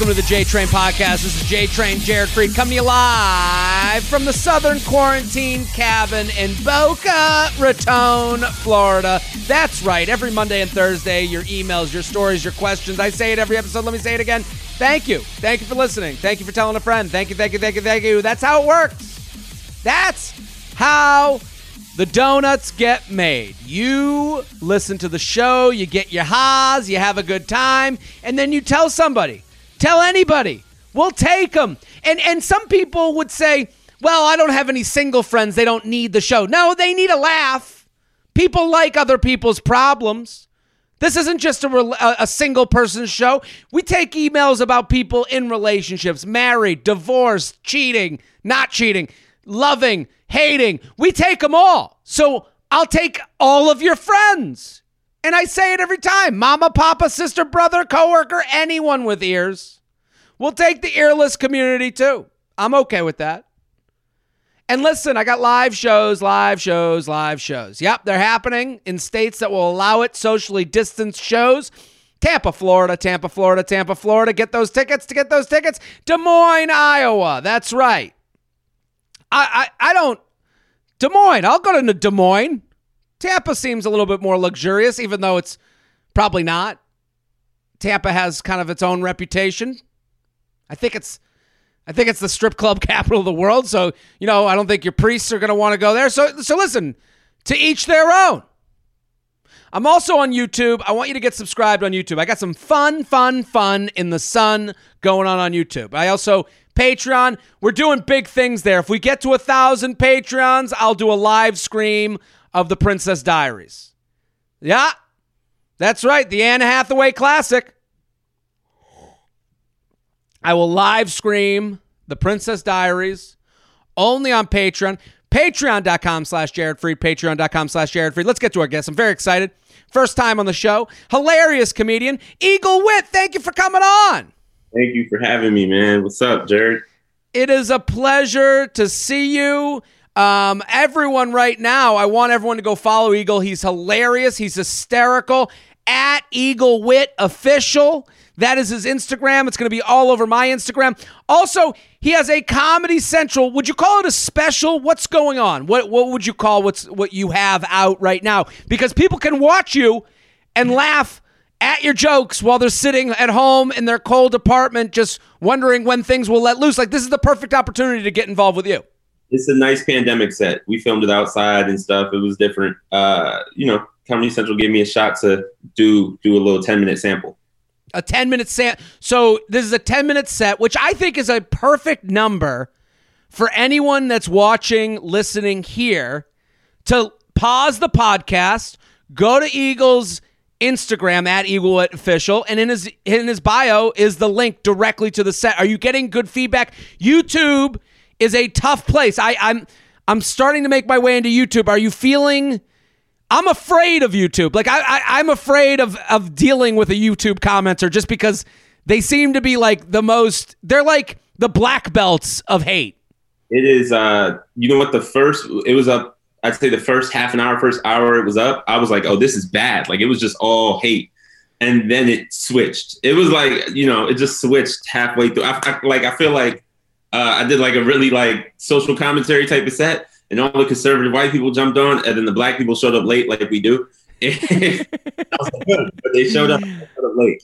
Welcome to the J Train Podcast. This is J Train Jared Freid coming to you live from the Southern Quarantine Cabin in Boca Raton, Florida. That's right. Every Monday and Thursday, your emails, your stories, your questions. I say it every episode. Let me say it again. Thank you. Thank you for listening. Thank you for telling a friend. Thank you, thank you, thank you, thank you. That's how it works. That's how the donuts get made. You listen to the show, you get your ha's, you have a good time, and then you tell somebody. Tell anybody. We'll take them. And and some people would say, "Well, I don't have any single friends. They don't need the show." No, they need a laugh. People like other people's problems. This isn't just a, a, a single person show. We take emails about people in relationships, married, divorced, cheating, not cheating, loving, hating. We take them all. So I'll take all of your friends. And I say it every time mama, papa, sister, brother, coworker, anyone with ears. We'll take the earless community too. I'm okay with that. And listen, I got live shows, live shows, live shows. Yep, they're happening in states that will allow it, socially distanced shows. Tampa, Florida, Tampa, Florida, Tampa, Florida. Get those tickets to get those tickets. Des Moines, Iowa. That's right. I, I, I don't. Des Moines. I'll go to Des Moines. Tampa seems a little bit more luxurious, even though it's probably not. Tampa has kind of its own reputation. I think it's I think it's the strip club capital of the world, so you know, I don't think your priests are going to want to go there. So so listen, to each their own. I'm also on YouTube. I want you to get subscribed on YouTube. I got some fun, fun, fun in the sun going on on YouTube. I also Patreon. We're doing big things there. If we get to a thousand Patreons, I'll do a live stream of the Princess Diaries. Yeah, that's right. The Anne Hathaway Classic. I will live stream the Princess Diaries only on Patreon. Patreon.com slash Jared Freid. Patreon.com slash Jared Freid. Let's get to our guest. I'm very excited. First time on the show. Hilarious comedian, Eagle Witt. Thank you for coming on. Thank you for having me, man. What's up, Jared? It is a pleasure to see you. Um, everyone right now, I want everyone to go follow Eagle. He's hilarious. He's hysterical. At Eagle Witt Official. That is his Instagram. It's going to be all over my Instagram. Also, he has a Comedy Central. Would you call it a special? What's going on? What what would you call what's what you have out right now? Because people can watch you and laugh at your jokes while they're sitting at home in their cold apartment just wondering when things will let loose. Like this is the perfect opportunity to get involved with you. It's a nice pandemic set. We filmed it outside and stuff. It was different. Uh, you know, Comedy Central gave me a shot to do do a little 10 minute sample. A 10 minute set. So this is a 10 minute set, which I think is a perfect number for anyone that's watching, listening here to pause the podcast, go to Eagles Instagram at Eagle Official, and in his in his bio is the link directly to the set. Are you getting good feedback? YouTube is a tough place. I, I'm I'm starting to make my way into YouTube. Are you feeling? I'm afraid of YouTube. Like I, am afraid of of dealing with a YouTube commenter just because they seem to be like the most. They're like the black belts of hate. It is. uh You know what? The first it was up I'd say the first half an hour, first hour it was up, I was like, oh, this is bad. Like it was just all hate. And then it switched. It was like, you know, it just switched halfway through. I, I like, I feel like uh, I did like a really like social commentary type of set, and all the conservative white people jumped on, and then the black people showed up late, like we do. But they showed up, showed up late.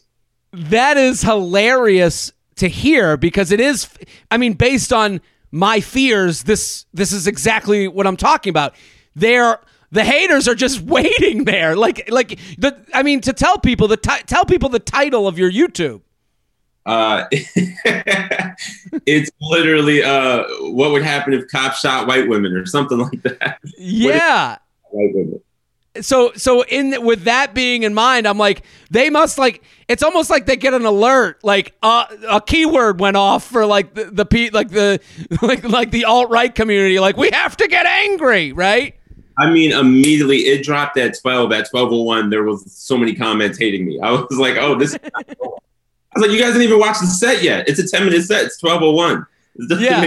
That is hilarious to hear because it is. I mean, based on my fears, this this is exactly what I'm talking about. They're the haters are just waiting there, like like the. I mean, to tell people the t- tell people the title of your YouTube. Uh, it's literally uh, what would happen if cops shot white women or something like that. Yeah, white women? So so in with that being in mind i'm like they must like it's almost like they get an alert like uh, a keyword went off for like the, the like the like like the alt-right community like we have to get angry right? I mean immediately it dropped at 12 at 1201 there was so many comments hating me. I was like oh this i was like you guys didn't even watch the set yet it's a 10 minute set it's 1201 yeah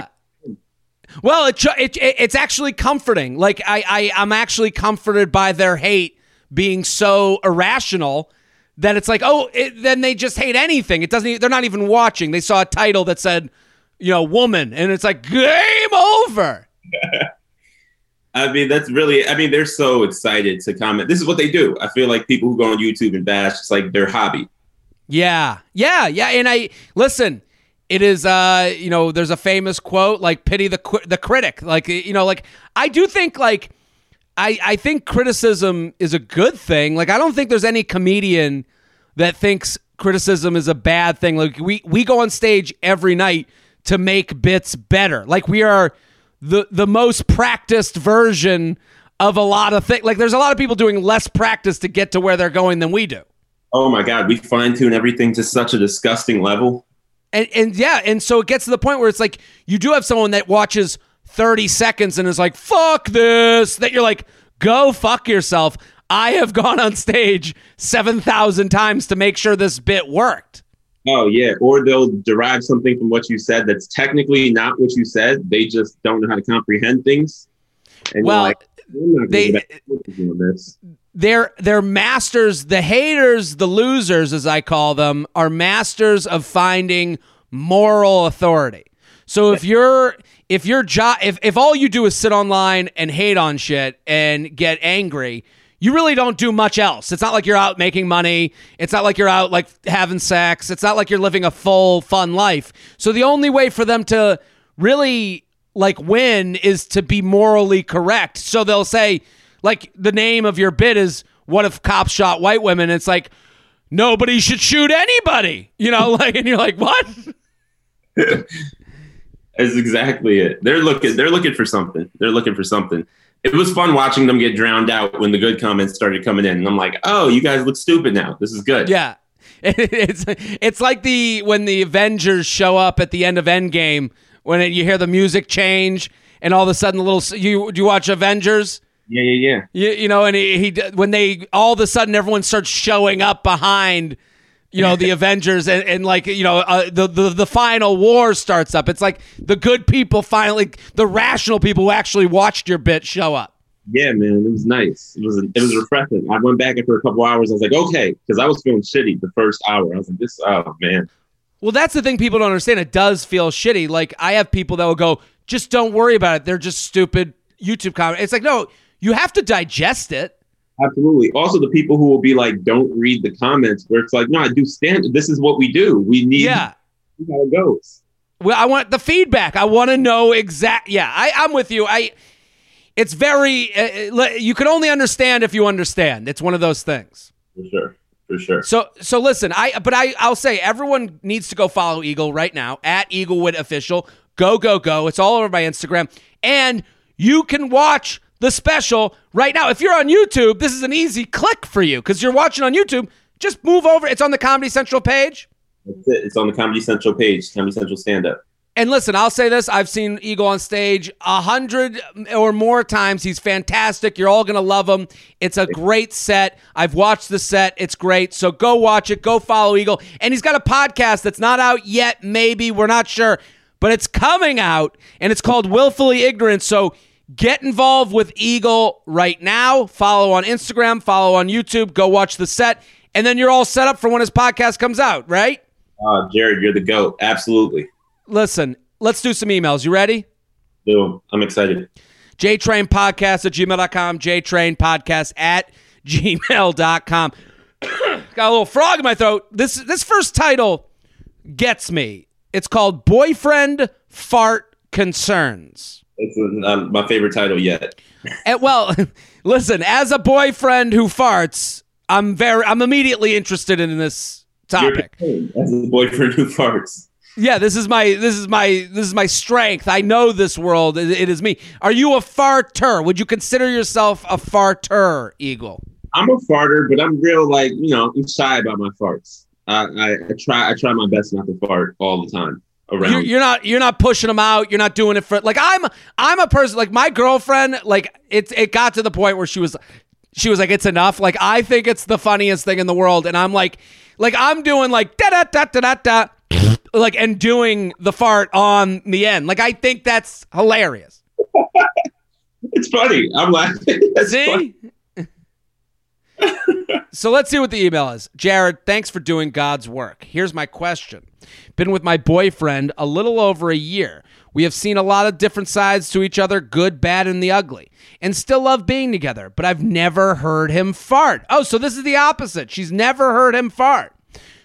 well, it, it, it's actually comforting. Like I, I I'm actually comforted by their hate being so irrational that it's like, oh, it, then they just hate anything. It doesn't. They're not even watching. They saw a title that said, you know, woman, and it's like game over. I mean, that's really. I mean, they're so excited to comment. This is what they do. I feel like people who go on YouTube and bash, it's like their hobby. Yeah, yeah, yeah. And I listen. It is, uh, you know, there's a famous quote like "pity the the critic." Like, you know, like I do think like I I think criticism is a good thing. Like, I don't think there's any comedian that thinks criticism is a bad thing. Like, we we go on stage every night to make bits better. Like, we are the the most practiced version of a lot of things. Like, there's a lot of people doing less practice to get to where they're going than we do. Oh my god, we fine tune everything to such a disgusting level. And and yeah, and so it gets to the point where it's like you do have someone that watches 30 seconds and is like, fuck this. That you're like, go fuck yourself. I have gone on stage 7,000 times to make sure this bit worked. Oh yeah, or they'll derive something from what you said that's technically not what you said. They just don't know how to comprehend things. And Well, you're like, I'm not gonna they- get back to doing this. They're they're masters, the haters, the losers as I call them, are masters of finding moral authority. So if you're if your job if, if all you do is sit online and hate on shit and get angry, you really don't do much else. It's not like you're out making money. It's not like you're out like having sex. It's not like you're living a full fun life. So the only way for them to really like win is to be morally correct. So they'll say like the name of your bit is what if cops shot white women? It's like nobody should shoot anybody. You know, like and you're like, "What?" That's exactly it. They're looking. They're looking for something. They're looking for something. It was fun watching them get drowned out when the good comments started coming in. And I'm like, oh, you guys look stupid now. This is good. Yeah. It's it's like the when the Avengers show up at the end of Endgame when it, you hear the music change and all of a sudden the little you do you watch Avengers? Yeah, yeah, yeah. You, you know, and he, he when they all of a sudden everyone starts showing up behind, you know, the Avengers and, and like you know uh, the, the the final war starts up. It's like the good people finally, the rational people who actually watched your bit show up. Yeah, man, it was nice. It was it was refreshing. I went back after a couple hours. I was like, okay, because I was feeling shitty the first hour. I was like, this, oh man. Well, that's the thing people don't understand. It does feel shitty. Like I have people that will go, just don't worry about it. They're just stupid YouTube comments. It's like no, you have to digest it. Absolutely. Also, the people who will be like, don't read the comments, where it's like, no, I do stand. This is what we do. We need Yeah. to see how it goes. Well, I want the feedback. I want to know exact. Yeah, I, I'm with you. I. It's very. Uh, uh, you can only understand if you understand. It's one of those things. For sure. For sure. So so listen, I but I I'll say everyone needs to go follow Eagle right now at Eagle Witt official. Go go go! It's all over my Instagram, and you can watch the special right now. If you're on YouTube, this is an easy click for you because you're watching on YouTube. Just move over. It's on the Comedy Central page. That's it. It's on the Comedy Central page, Comedy Central Stand Up. And listen, I'll say this: I've seen Eagle on stage a hundred or more times. He's fantastic. You're all gonna love him. It's a great set. I've watched the set. It's great. So go watch it. Go follow Eagle. And he's got a podcast that's not out yet. Maybe we're not sure, but it's coming out, and it's called Willfully Ignorant. So get involved with Eagle right now. Follow on Instagram. Follow on YouTube. Go watch the set, and then you're all set up for when his podcast comes out. Right? Uh, Jared, you're the GOAT. Absolutely. Listen, let's do some emails. You ready? So I'm excited. JTrainPodcast at gmail.com, JTrainPodcast at gmail.com. Got a little frog in my throat. This this first title gets me. It's called Boyfriend Fart Concerns. It's um, my favorite title yet. And well, listen, as a boyfriend who farts, I'm very I'm immediately interested in this topic. As a boyfriend who farts. Yeah, this is my this is my this is my strength. I know this world. It, it is me. Are you a farter? Would you consider yourself a farter, Eagle? I'm a farter, but I'm real like you know I'm shy about my farts. I, I, I try I try my best not to fart all the time around. You're, you're not you're not pushing them out. You're not doing it for like I'm I'm a person like my girlfriend. Like it's it got to the point where she was she was like it's enough. Like I think it's the funniest thing in the world, and I'm like like I'm doing like da da da da da da like and doing the fart on the end. Like I think that's hilarious. it's funny. I'm laughing. That's funny. So let's see what the email is. Jared, thanks for doing God's work. Here's my question. Been with my boyfriend a little over a year. We have seen a lot of different sides to each other, good, bad, and the ugly, and still love being together, but I've never heard him fart. Oh, so this is the opposite. She's never heard him fart.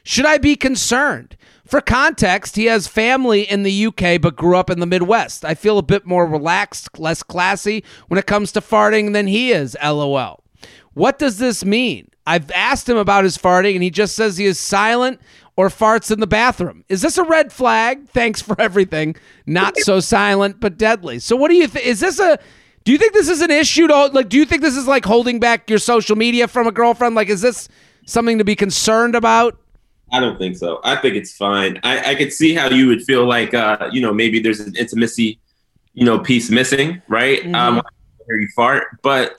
Should I be concerned? For context, he has family in the UK but grew up in the Midwest. I feel a bit more relaxed, less classy when it comes to farting than he is, lol. What does this mean? I've asked him about his farting and he just says he is silent or farts in the bathroom. Is this a red flag? Thanks for everything. Not so silent but deadly. So what do you think? Is this a do you think this is an issue to like do you think this is like holding back your social media from a girlfriend? Like is this something to be concerned about? I don't think so. I think it's fine. I, I could see how you would feel like, uh, you know, maybe there's an intimacy, you know, piece missing, right? Mm-hmm. Um, hear you fart, but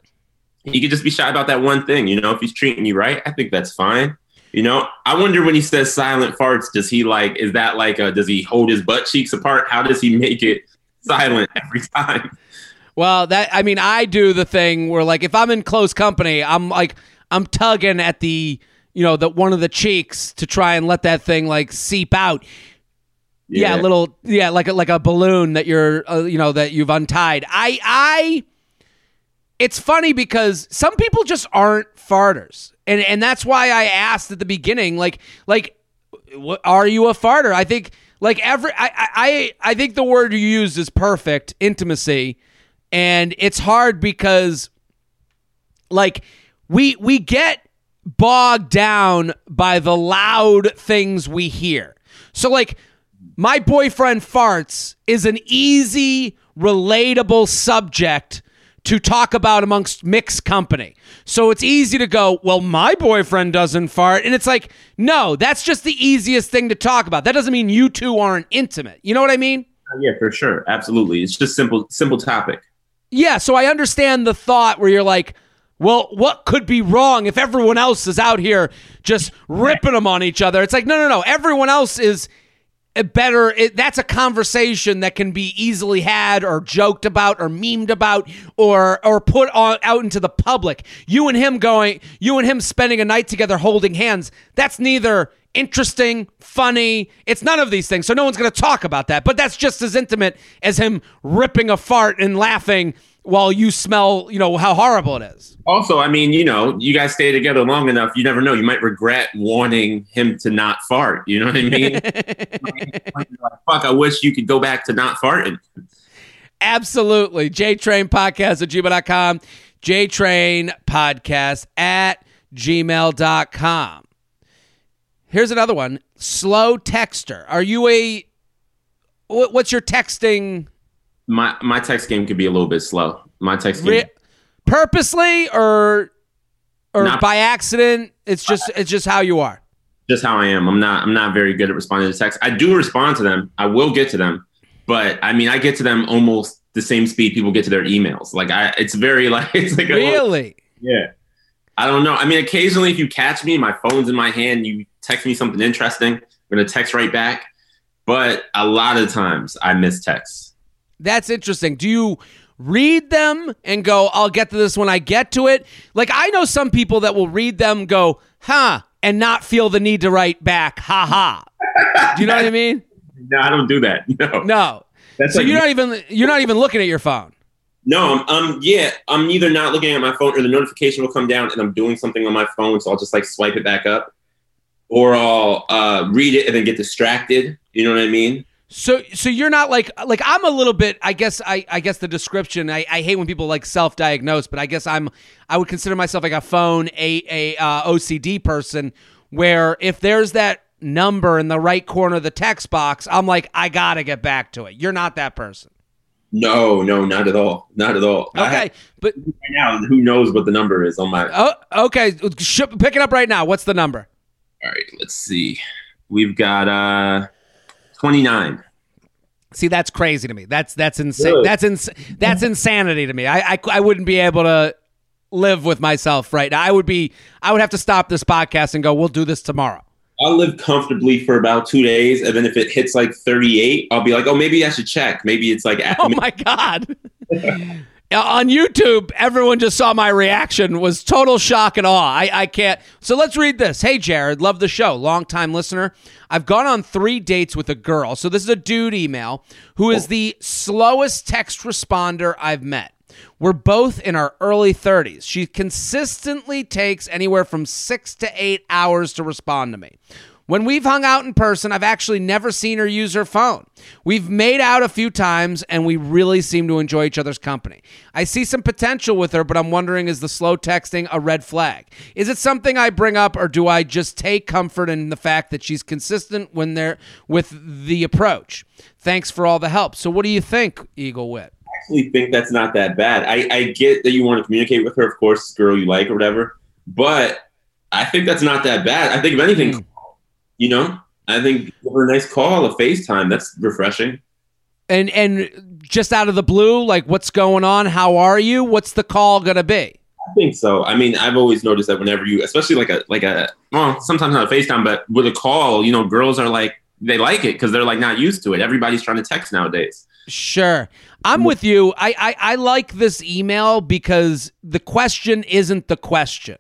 you could just be shy about that one thing. You know, if he's treating you right, I think that's fine. You know, I wonder when he says silent farts, does he like, is that like, a, does he hold his butt cheeks apart? How does he make it silent every time? Well, that, I mean, I do the thing where like, if I'm in close company, I'm like, I'm tugging at the, you know, the one of the cheeks to try and let that thing like seep out. Yeah, yeah little, yeah, like a, like a balloon that you're, uh, you know, that you've untied. I, I, it's funny because some people just aren't farters, and and that's why I asked at the beginning, like like, are you a farter? I think like every I I I think the word you used is perfect, intimacy, and it's hard because like we we get bogged down by the loud things we hear. So like my boyfriend farts is an easy relatable subject to talk about amongst mixed company. So it's easy to go, well, my boyfriend doesn't fart. And it's like, no, that's just the easiest thing to talk about. That doesn't mean you two aren't intimate. You know what I mean? Uh, yeah, for sure. Absolutely. It's just simple, simple topic. Yeah. So I understand the thought where you're like, well, what could be wrong if everyone else is out here just ripping them on each other? It's like, no, no, no. Everyone else is better it, that's a conversation that can be easily had or joked about or memed about or or put on out into the public. You and him going you and him spending a night together holding hands that's neither interesting funny. It's none of these things. So no one's going to talk about that. But that's just as intimate as him ripping a fart and laughing while you smell, you know, how horrible it is. Also, I mean, you know, you guys stay together long enough, you never know. You might regret wanting him to not fart. You know what I mean? Fuck, I wish you could go back to not farting. Absolutely. JTrain Podcast at gmail.com. JTrain Podcast at gmail.com. Here's another one. Slow texter. Are you a what's your texting my my text game could be a little bit slow. My text game, Re- purposely or or not, by accident. It's just it's just how you are. Just how I am. I'm not I'm not very good at responding to text. I do respond to them. I will get to them, but I mean I get to them almost the same speed people get to their emails. Like I, it's very like it's like really yeah. I don't know. I mean, occasionally if you catch me, my phone's in my hand, you text me something interesting, I'm gonna text right back. But a lot of times I miss texts. That's interesting. Do you read them and go, I'll get to this when I get to it? Like, I know some people that will read them, go, huh, and not feel the need to write back, ha ha. Do you know what I mean? No, I don't do that. No. No. That's so like, you're not even you're not even looking at your phone. No, I'm, um yeah, I'm either not looking at my phone or the notification will come down and I'm doing something on my phone, so I'll just like swipe it back up. Or I'll uh, read it and then get distracted. You know what I mean? So so you're not like like I'm a little bit I guess I I guess the description I, I hate when people like self-diagnose but I guess I'm I would consider myself like a phone a a uh, OCD person where if there's that number in the right corner of the text box I'm like I got to get back to it. You're not that person. No, no, not at all. Not at all. Okay, have, but right now who knows what the number is on my Oh, okay. Pick it up right now. What's the number? All right, let's see. We've got uh 29. See, that's crazy to me. That's that's insane. That's ins- that's insanity to me. I, I I wouldn't be able to live with myself right now. I would be. I would have to stop this podcast and go. We'll do this tomorrow. I'll live comfortably for about two days, and then if it hits like 38, I'll be like, oh, maybe I should check. Maybe it's like. Oh my god. Uh, On YouTube, everyone just saw my reaction was total shock and awe. I, I can't. So let's read this. Hey, Jared, love the show. Long time listener. I've gone on three dates with a girl. So this is a dude email who is the slowest text responder I've met. We're both in our early 30s. She consistently takes anywhere from six to eight hours to respond to me. When we've hung out in person, I've actually never seen her use her phone. We've made out a few times and we really seem to enjoy each other's company. I see some potential with her, but I'm wondering is the slow texting a red flag? Is it something I bring up or do I just take comfort in the fact that she's consistent when they're with the approach? Thanks for all the help. So what do you think, Eagle Witt? I actually think that's not that bad. I, I get that you want to communicate with her, of course, girl you like or whatever, but I think that's not that bad. I think if anything, Mm. You know, I think give her a nice call, a FaceTime. That's refreshing. And and just out of the blue, like what's going on? How are you? What's the call gonna be? I think so. I mean, I've always noticed that whenever you, especially like a like a well, sometimes not a FaceTime, but with a call, you know, girls are like they like it because they're like not used to it. Everybody's trying to text nowadays. Sure. I'm with you. I, I, I like this email because the question isn't the question,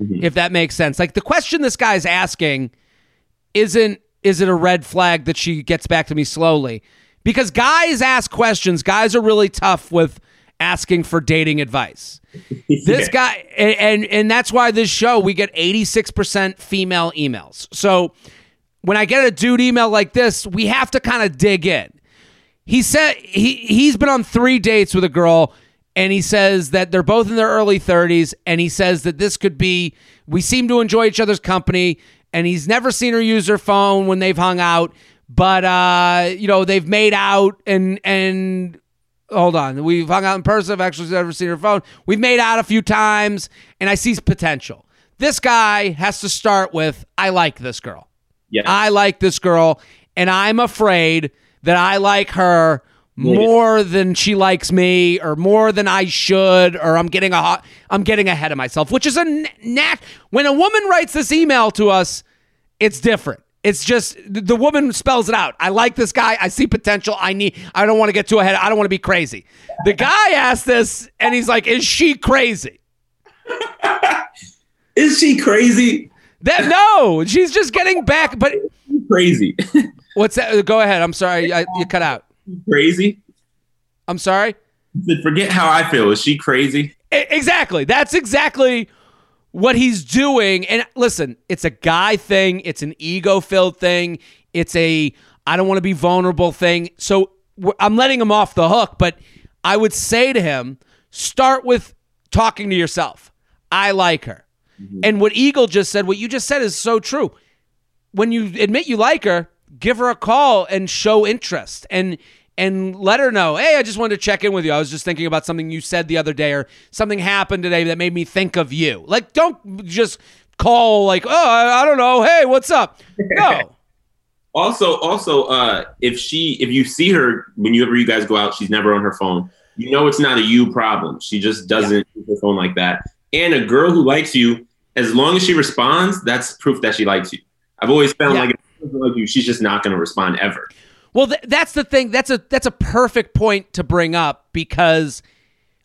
Mhm. if that makes sense. Like the question this guy's asking isn't is it a red flag that she gets back to me slowly? Because guys ask questions. Guys are really tough with asking for dating advice. This Yeah. guy and, and and that's why this show we get 86% female emails. So when I get a dude email like this, we have to kind of dig in. He said he he's been on 3 dates with a girl and he says that they're both in their early 30s and he says that this could be we seem to enjoy each other's company and he's never seen her use her phone when they've hung out but uh you know they've made out and and hold on. We've hung out in person. I've actually never seen her phone. We've made out a few times and i see potential. This guy has to start with i like this girl. Yeah. i like this girl and i'm afraid that i like her more than she likes me or more than i should or i'm getting a hot, i'm getting ahead of myself which is a nat when a woman writes this email to us it's different. It's just the woman spells it out. I like this guy. I see potential. I need. I don't want to get too ahead. I don't want to be crazy. The guy asked this, and he's like, "Is she crazy?" Is she crazy? That no, she's just getting back. But Crazy. what's that? Go ahead. I'm sorry. I, you cut out. Crazy? I'm sorry. Forget how I feel. Is she crazy? Exactly. That's exactly what he's doing. And listen, it's a guy thing. It's an ego filled thing. It's a I don't want to be vulnerable thing. So I'm letting him off the hook. But I would say to him, start with talking to yourself. I like her. Mm-hmm. And what Eagle just said, what you just said is so true. When you admit you like her, give her a call and show interest and and let her know, hey, I just wanted to check in with you. I was just thinking about something you said the other day or something happened today that made me think of you. Like, don't just call like, oh, I, I don't know. Hey, what's up? No. Also, also, uh, if she, if you see her whenever you guys go out, she's never on her phone. You know it's not a you problem. She just doesn't use her phone like that. And a girl who likes you, as long as she responds, that's proof that she likes you. I've always found Yeah. like if she doesn't like you, she's just not going to respond ever. Well, th- that's the thing. That's a that's a perfect point to bring up because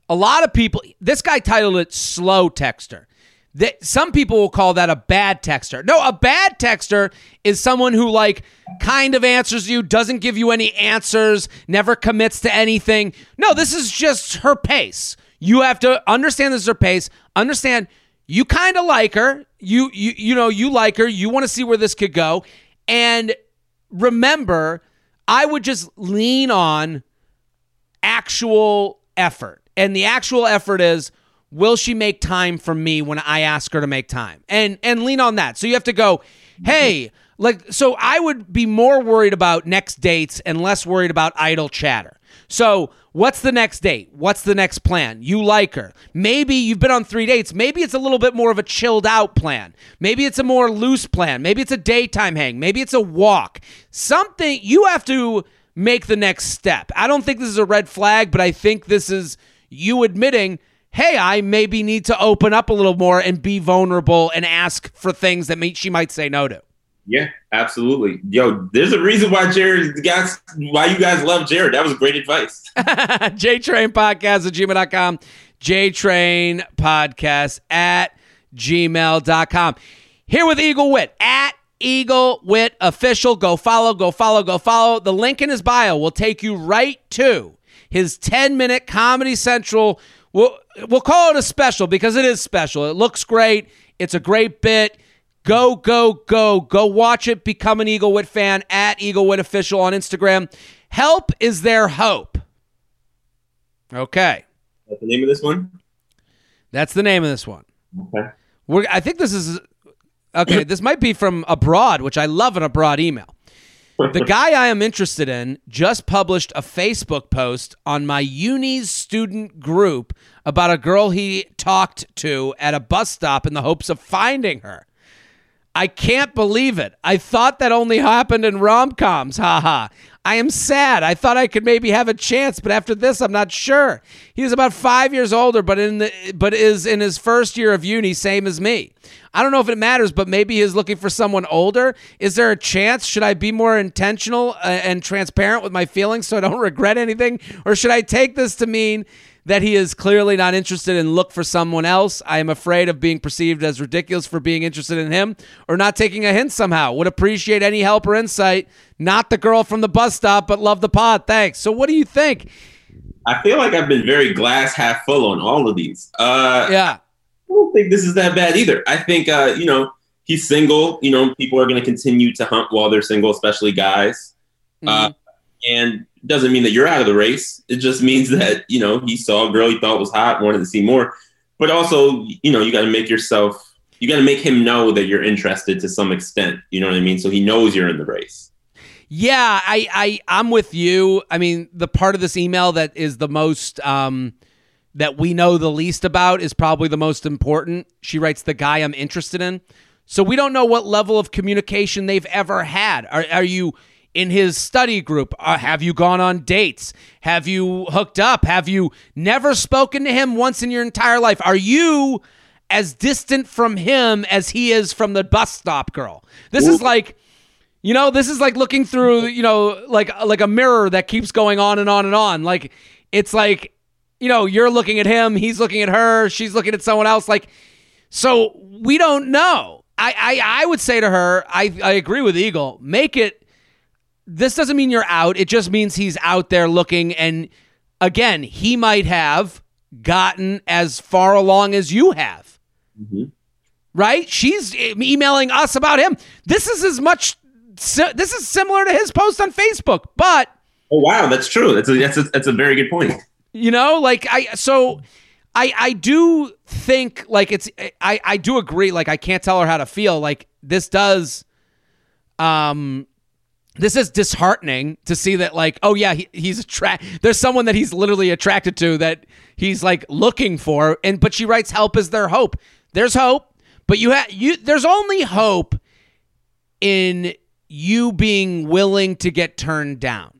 a lot of people. This guy titled it "slow texter." That some people will call that a bad texter. No, a bad texter is someone who like kind of answers you, doesn't give you any answers, never commits to anything. No, this is just her pace. You have to understand this is her pace. Understand you kind of like her. You you you know you like her. You want to see where this could go, and remember, I would just lean on actual effort. And the actual effort is will she make time for me when I ask her to make time? And and lean on that. So you have to go, "Hey, like so I would be more worried about next dates and less worried about idle chatter." So, what's the next date? What's the next plan? You like her. Maybe you've been on 3 dates. Maybe it's a little bit more of a chilled out plan. Maybe it's a more loose plan. Maybe it's a daytime hang. Maybe it's a walk. Something you have to make the next step. I don't think this is a red flag, but I think this is you admitting, hey, I maybe need to open up a little more and be vulnerable and ask for things that she might say no to. Yeah, absolutely. Yo, there's a reason why Jared guys why you guys love Jared. That was great advice. JTrain Podcast at gmail.com. JTrain Podcast at gmail.com. Here with Eagle Witt at Eagle Witt Official. Go follow, go follow, go follow. The link in his bio will take you right to his 10 minute Comedy Central. We'll, we'll call it a special because it is special. It looks great. It's a great bit. Go, go, go. Go watch it. Become an Eagle Witt fan at Eagle Witt Official on Instagram. Help is there hope. Okay. That's the name of this one? That's the name of this one. Okay. We're, I think this is okay. this might be from abroad, which I love an abroad email. The guy I am interested in just published a Facebook post on my uni's student group about a girl he talked to at a bus stop in the hopes of finding her. I can't believe it. I thought that only happened in rom coms. Haha. I am sad. I thought I could maybe have a chance, but after this, I'm not sure. He is about five years older, but in the but is in his first year of uni, same as me. I don't know if it matters, but maybe he's looking for someone older. Is there a chance? Should I be more intentional uh, and transparent with my feelings so I don't regret anything, or should I take this to mean that he is clearly not interested and look for someone else. I am afraid of being perceived as ridiculous for being interested in him or not taking a hint somehow. Would appreciate any help or insight. Not the girl from the bus stop, but love the pod. Thanks. So, what do you think? I feel like I've been very glass half full on all of these. Uh, yeah. I don't think this is that bad either. I think, uh, you know, he's single. You know, people are going to continue to hunt while they're single, especially guys. Mm-hmm. Uh, and doesn't mean that you're out of the race. It just means that, you know, he saw a girl he thought was hot, wanted to see more. But also, you know, you got to make yourself, you got to make him know that you're interested to some extent. You know what I mean? So he knows you're in the race. Yeah, I, I, I'm with you. I mean, the part of this email that is the most, um, that we know the least about is probably the most important. She writes, the guy I'm interested in. So we don't know what level of communication they've ever had. Are, are you, in his study group? Uh, have you gone on dates? Have you hooked up? Have you never spoken to him once in your entire life? Are you as distant from him as he is from the bus stop girl? This is like you know, this is like looking through, you know, like like a mirror that keeps going on and on and on. Like it's like, you know, you're looking at him, he's looking at her, she's looking at someone else like so we don't know. I, I, I would say to her, I, I agree with Eagle. Make it this doesn't mean you're out. It just means he's out there looking. And again, he might have gotten as far along as you have. Mm-hmm. Right? She's emailing us about him. This is as much. This is similar to his post on Facebook, but. Oh wow, that's true. That's a that's a, that's a very good point. You know, like I so. I, I do think like it's I, I do agree like I can't tell her how to feel like this does um this is disheartening to see that like oh yeah he, he's attract there's someone that he's literally attracted to that he's like looking for and but she writes help is there hope. There's hope but you have you there's only hope in you being willing to get turned down.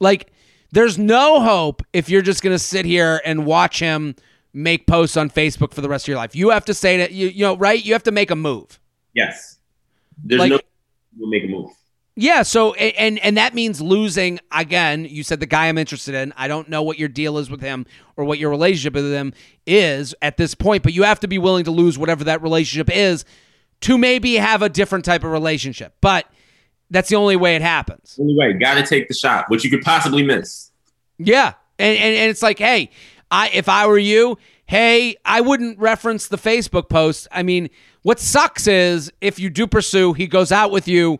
Like there's no hope if you're just going to sit here and watch him make posts on Facebook for the rest of your life. You have to say that you you know right? You have to make a move. Yes. There's like, no will make a move. Yeah, so and and that means losing again. You said the guy I'm interested in. I don't know what your deal is with him or what your relationship with him is at this point, but you have to be willing to lose whatever that relationship is to maybe have a different type of relationship. But that's the only way it happens. Only way, got to take the shot, which you could possibly miss. Yeah, and, and and it's like, hey, I if I were you, hey, I wouldn't reference the Facebook post. I mean, what sucks is if you do pursue, he goes out with you,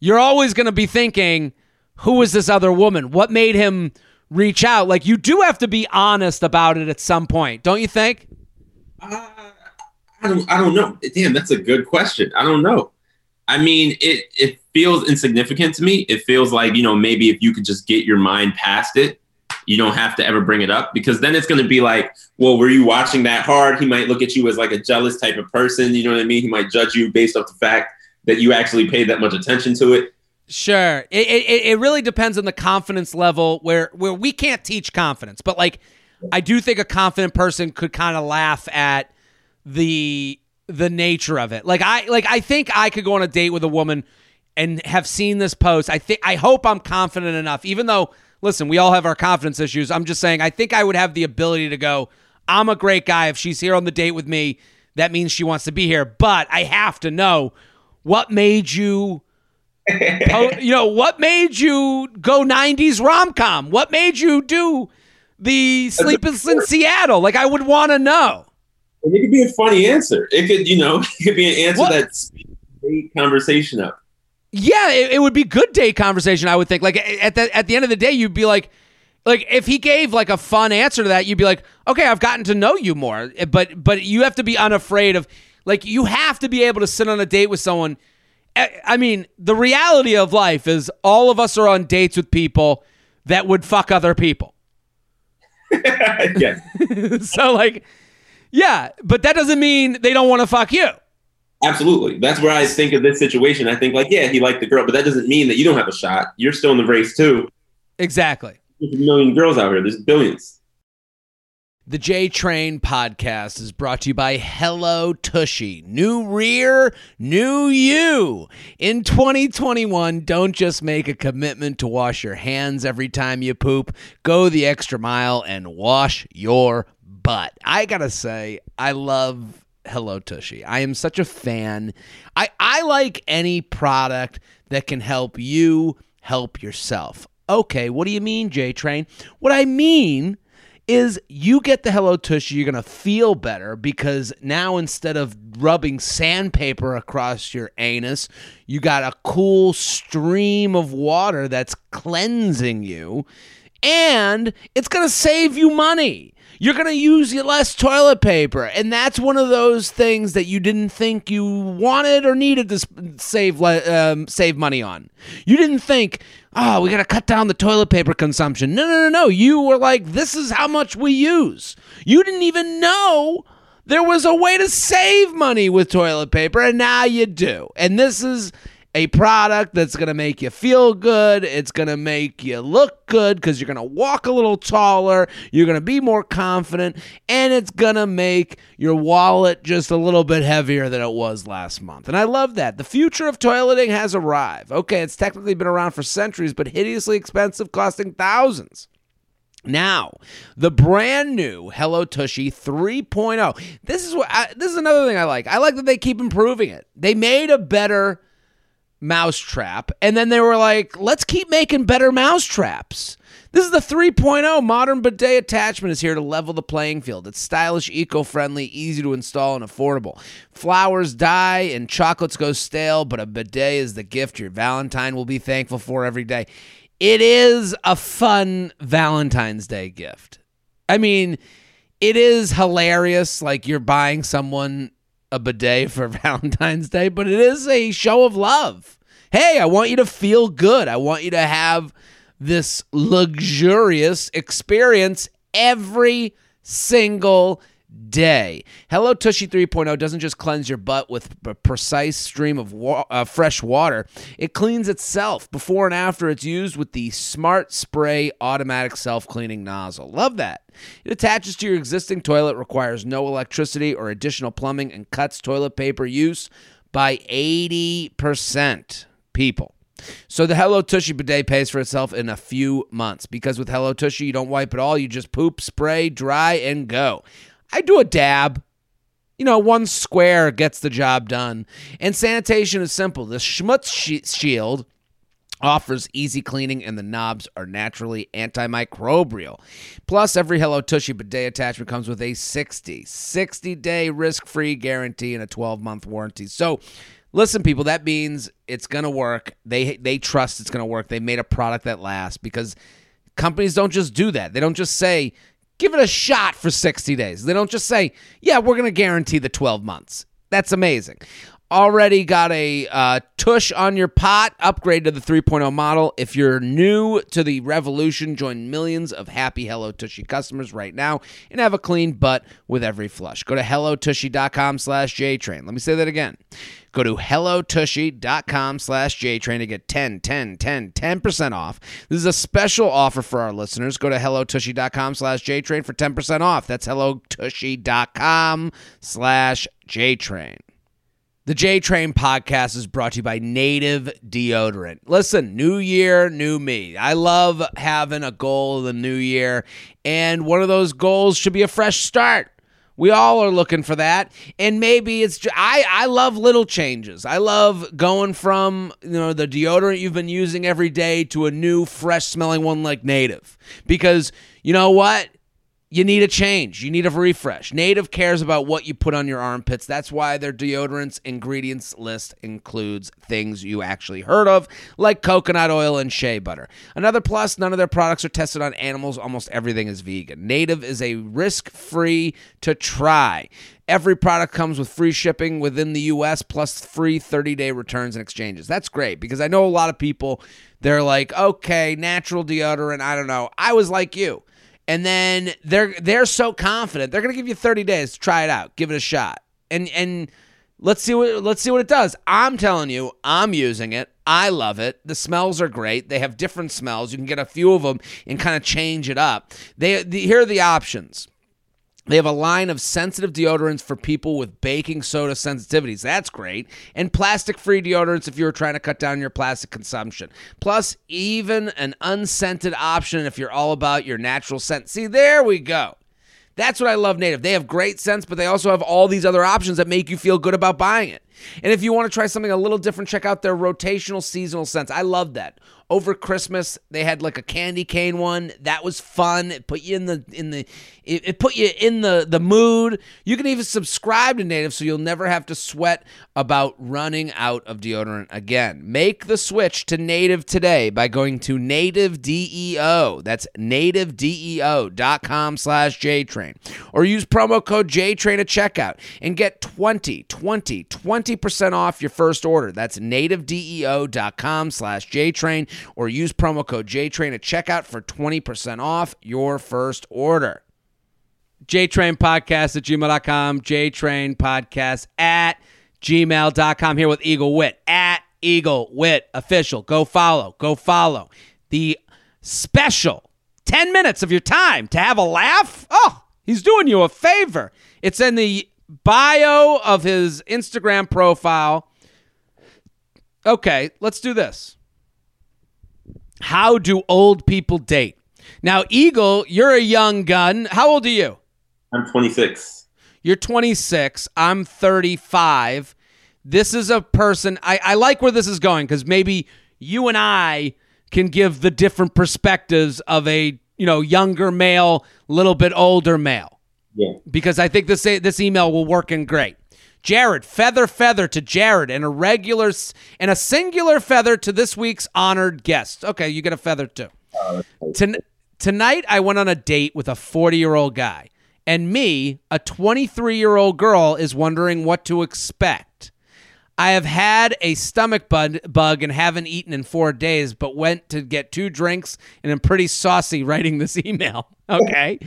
you're always going to be thinking, who is this other woman? What made him reach out? Like, you do have to be honest about it at some point, don't you think? Uh, I don't. I don't know. Damn, that's a good question. I don't know. I mean, it it feels insignificant to me. It feels like you know maybe if you could just get your mind past it, you don't have to ever bring it up because then it's going to be like, well, were you watching that hard? He might look at you as like a jealous type of person. You know what I mean? He might judge you based off the fact that you actually paid that much attention to it. Sure. It, it, it really depends on the confidence level where, where we can't teach confidence, but like, I do think a confident person could kind of laugh at the the nature of it. Like I like I think I could go on a date with a woman and have seen this post. I think I hope I'm confident enough even though listen, we all have our confidence issues. I'm just saying I think I would have the ability to go I'm a great guy if she's here on the date with me. That means she wants to be here, but I have to know what made you you know, what made you go 90s rom com? What made you do the Sleepless in Seattle? Like, I would want to know. it could be a funny answer. It could, you know, it could be an answer what? that's conversation up. Yeah, it, it, would be good date conversation. I would think. Like at the at the end of the day, you'd be like, like if he gave like a fun answer to that, you'd be like, okay, I've gotten to know you more. Eh, but but you have to be unafraid of like you have to be able to sit on a date with someone eh, I mean, the reality of life is all of us are on dates with people that would fuck other people. yeah. so, like, yeah, but that doesn't mean they don't want to fuck you. Absolutely. That's where I think of this situation. I think, like, yeah, he liked the girl, but that doesn't mean that you don't have a shot. You're still in the race, too. Exactly. There's a million girls out here, there's billions. The J Train podcast is brought to you by Hello Tushy. New rear, new you. In 2021, don't just make a commitment to wash your hands every time you poop. Go the extra mile and wash your butt. I gotta say, I love Hello Tushy. I am such a fan. I, I like any product that can help you help yourself. Okay, what do you mean, J Train? What I mean is you get the Hello Tushy, you're going to feel better because now instead of rubbing sandpaper across your anus, you got a cool stream of water that's cleansing you. And it's going to save you money you're going to use less toilet paper. And that's one of those things that you didn't think you wanted or needed to save um, save money on. You didn't think, oh, we got to cut down the toilet paper consumption. No, no, no, no. You were like, this is how much we use. You didn't even know there was a way to save money with toilet paper, and now you do. And this is a product that's going to make you feel good. It's going to make you look good because you're going to walk a little taller. You're going to be more confident. And it's going to make your wallet just a little bit heavier than it was last month. And I love that. The future of toileting has arrived. Okay, it's technically been around for centuries, but hideously expensive, costing thousands. Now, the brand new Hello Tushy 3.0. This is what I, this is another thing I like. I like that they keep improving it. They made a better mousetrap. And then they were like, let's keep making better mousetraps. This is the 3.0 modern bidet attachment is here to level the playing field. It's stylish, eco-friendly, easy to install and affordable. Flowers die and chocolates go stale, but a bidet is the gift your Valentine will be thankful for every day. It is a fun Valentine's Day gift. I mean, it is hilarious like you're buying someone a bidet for Valentine's Day, but it is a show of love. Hey, I want you to feel good. I want you to have this luxurious experience every single day. Hello Tushy 3.0 doesn't just cleanse your butt with a precise stream of wa- uh, fresh water, it cleans itself before and after it's used with the Smart Spray automatic self cleaning nozzle. Love that. It attaches to your existing toilet, requires no electricity or additional plumbing, and cuts toilet paper use by 80%. People. So the Hello Tushy bidet pays for itself in a few months because with Hello Tushy, you don't wipe at all. You just poop, spray, dry, and go. I do a dab. You know, one square gets the job done. And sanitation is simple. The Schmutz Shield offers easy cleaning and the knobs are naturally antimicrobial. Plus, every Hello Tushy bidet attachment comes with a 60, 60 day risk free guarantee and a 12 month warranty. So, listen, people, that means it's going to work. They, they trust it's going to work. They made a product that lasts because companies don't just do that. They don't just say, give it a shot for 60 days. They don't just say, yeah, we're going to guarantee the 12 months. That's amazing. already got a uh, tush on your pot, upgrade to the 3.0 model. If you're new to the revolution, join millions of happy Hello Tushy customers right now and have a clean butt with every flush. Go to hellotushy.com slash JTrain. Let me say that again. Go to hellotushy.com slash JTrain to get 10, 10, 10, 10% off. This is a special offer for our listeners. Go to hellotushy.com slash JTrain for 10% off. That's hellotushy.com slash JTrain. The J Train podcast is brought to you by Native Deodorant. Listen, new year, new me. I love having a goal of the new year, and one of those goals should be a fresh start. We all are looking for that, and maybe it's. I I love little changes. I love going from you know the deodorant you've been using every day to a new, fresh smelling one like Native, because you know what you need a change. You need a refresh. Native cares about what you put on your armpits. That's why their deodorants ingredients list includes things you actually heard of, like coconut oil and shea butter. Another plus, none of their products are tested on animals. Almost everything is vegan. Native is a risk free to try. Every product comes with free shipping within the US plus free 30 day returns and exchanges. That's great because I know a lot of people, they're like, okay, natural deodorant. I don't know. I was like you and then they're they're so confident they're to give you 30 days to try it out give it a shot. And and let's see what let's see what it does. I'm telling you i'm using it. I love it. The smells are great. They have different smells. You can get a few of them and kind of change it up. They the, here are the options they have a line of sensitive deodorants for people with baking soda sensitivities. That's great. And plastic free deodorants if you're trying to cut down your plastic consumption. Plus, even an unscented option if you're all about your natural scent. See, there we go. That's what I love Native. They have great scents, but they also have all these other options that make you feel good about buying it. And if you want to try something a little different, check out their rotational seasonal scents. I love that over Christmas they had like a candy cane one that was fun. It put you in the in the it, it, put you in the the mood. You can even subscribe to Native so you'll never have to sweat about running out of deodorant again. Make the switch to Native today by going to Native DEO. That's nativedeo.com slash JTrain. Or use promo code JTrain at checkout and get 20, 20, 20% off your first order. That's nativedeo.com slash JTrain or use promo code JTrain at checkout for 20% off your first order. JTrain Podcast at gmail.com, JTrain Podcast at gmail.com. Here with Eagle Witt at Eagle Witt Official. Go follow, go follow. The special 10 minutes of your time to have a laugh. Oh, he's doing you a favor. It's in the bio of his Instagram profile. Okay, let's do this. How do old people date? Now, Eagle, you're a young gun. How old are you? I'm 26. You're 26. I'm 35. This is a person. I, I like where this is going because maybe you and I can give the different perspectives of a you know younger male, little bit older male. Yeah. Because I think this this email will work in great. Jared, feather, feather to Jared, and a regular and a singular feather to this week's honored guest. Okay, you get a feather too. Uh, Ton- tonight, I went on a date with a 40 year old guy, and me, a 23 year old girl, is wondering what to expect. I have had a stomach bug and haven't eaten in four days, but went to get two drinks and I'm pretty saucy writing this email. Okay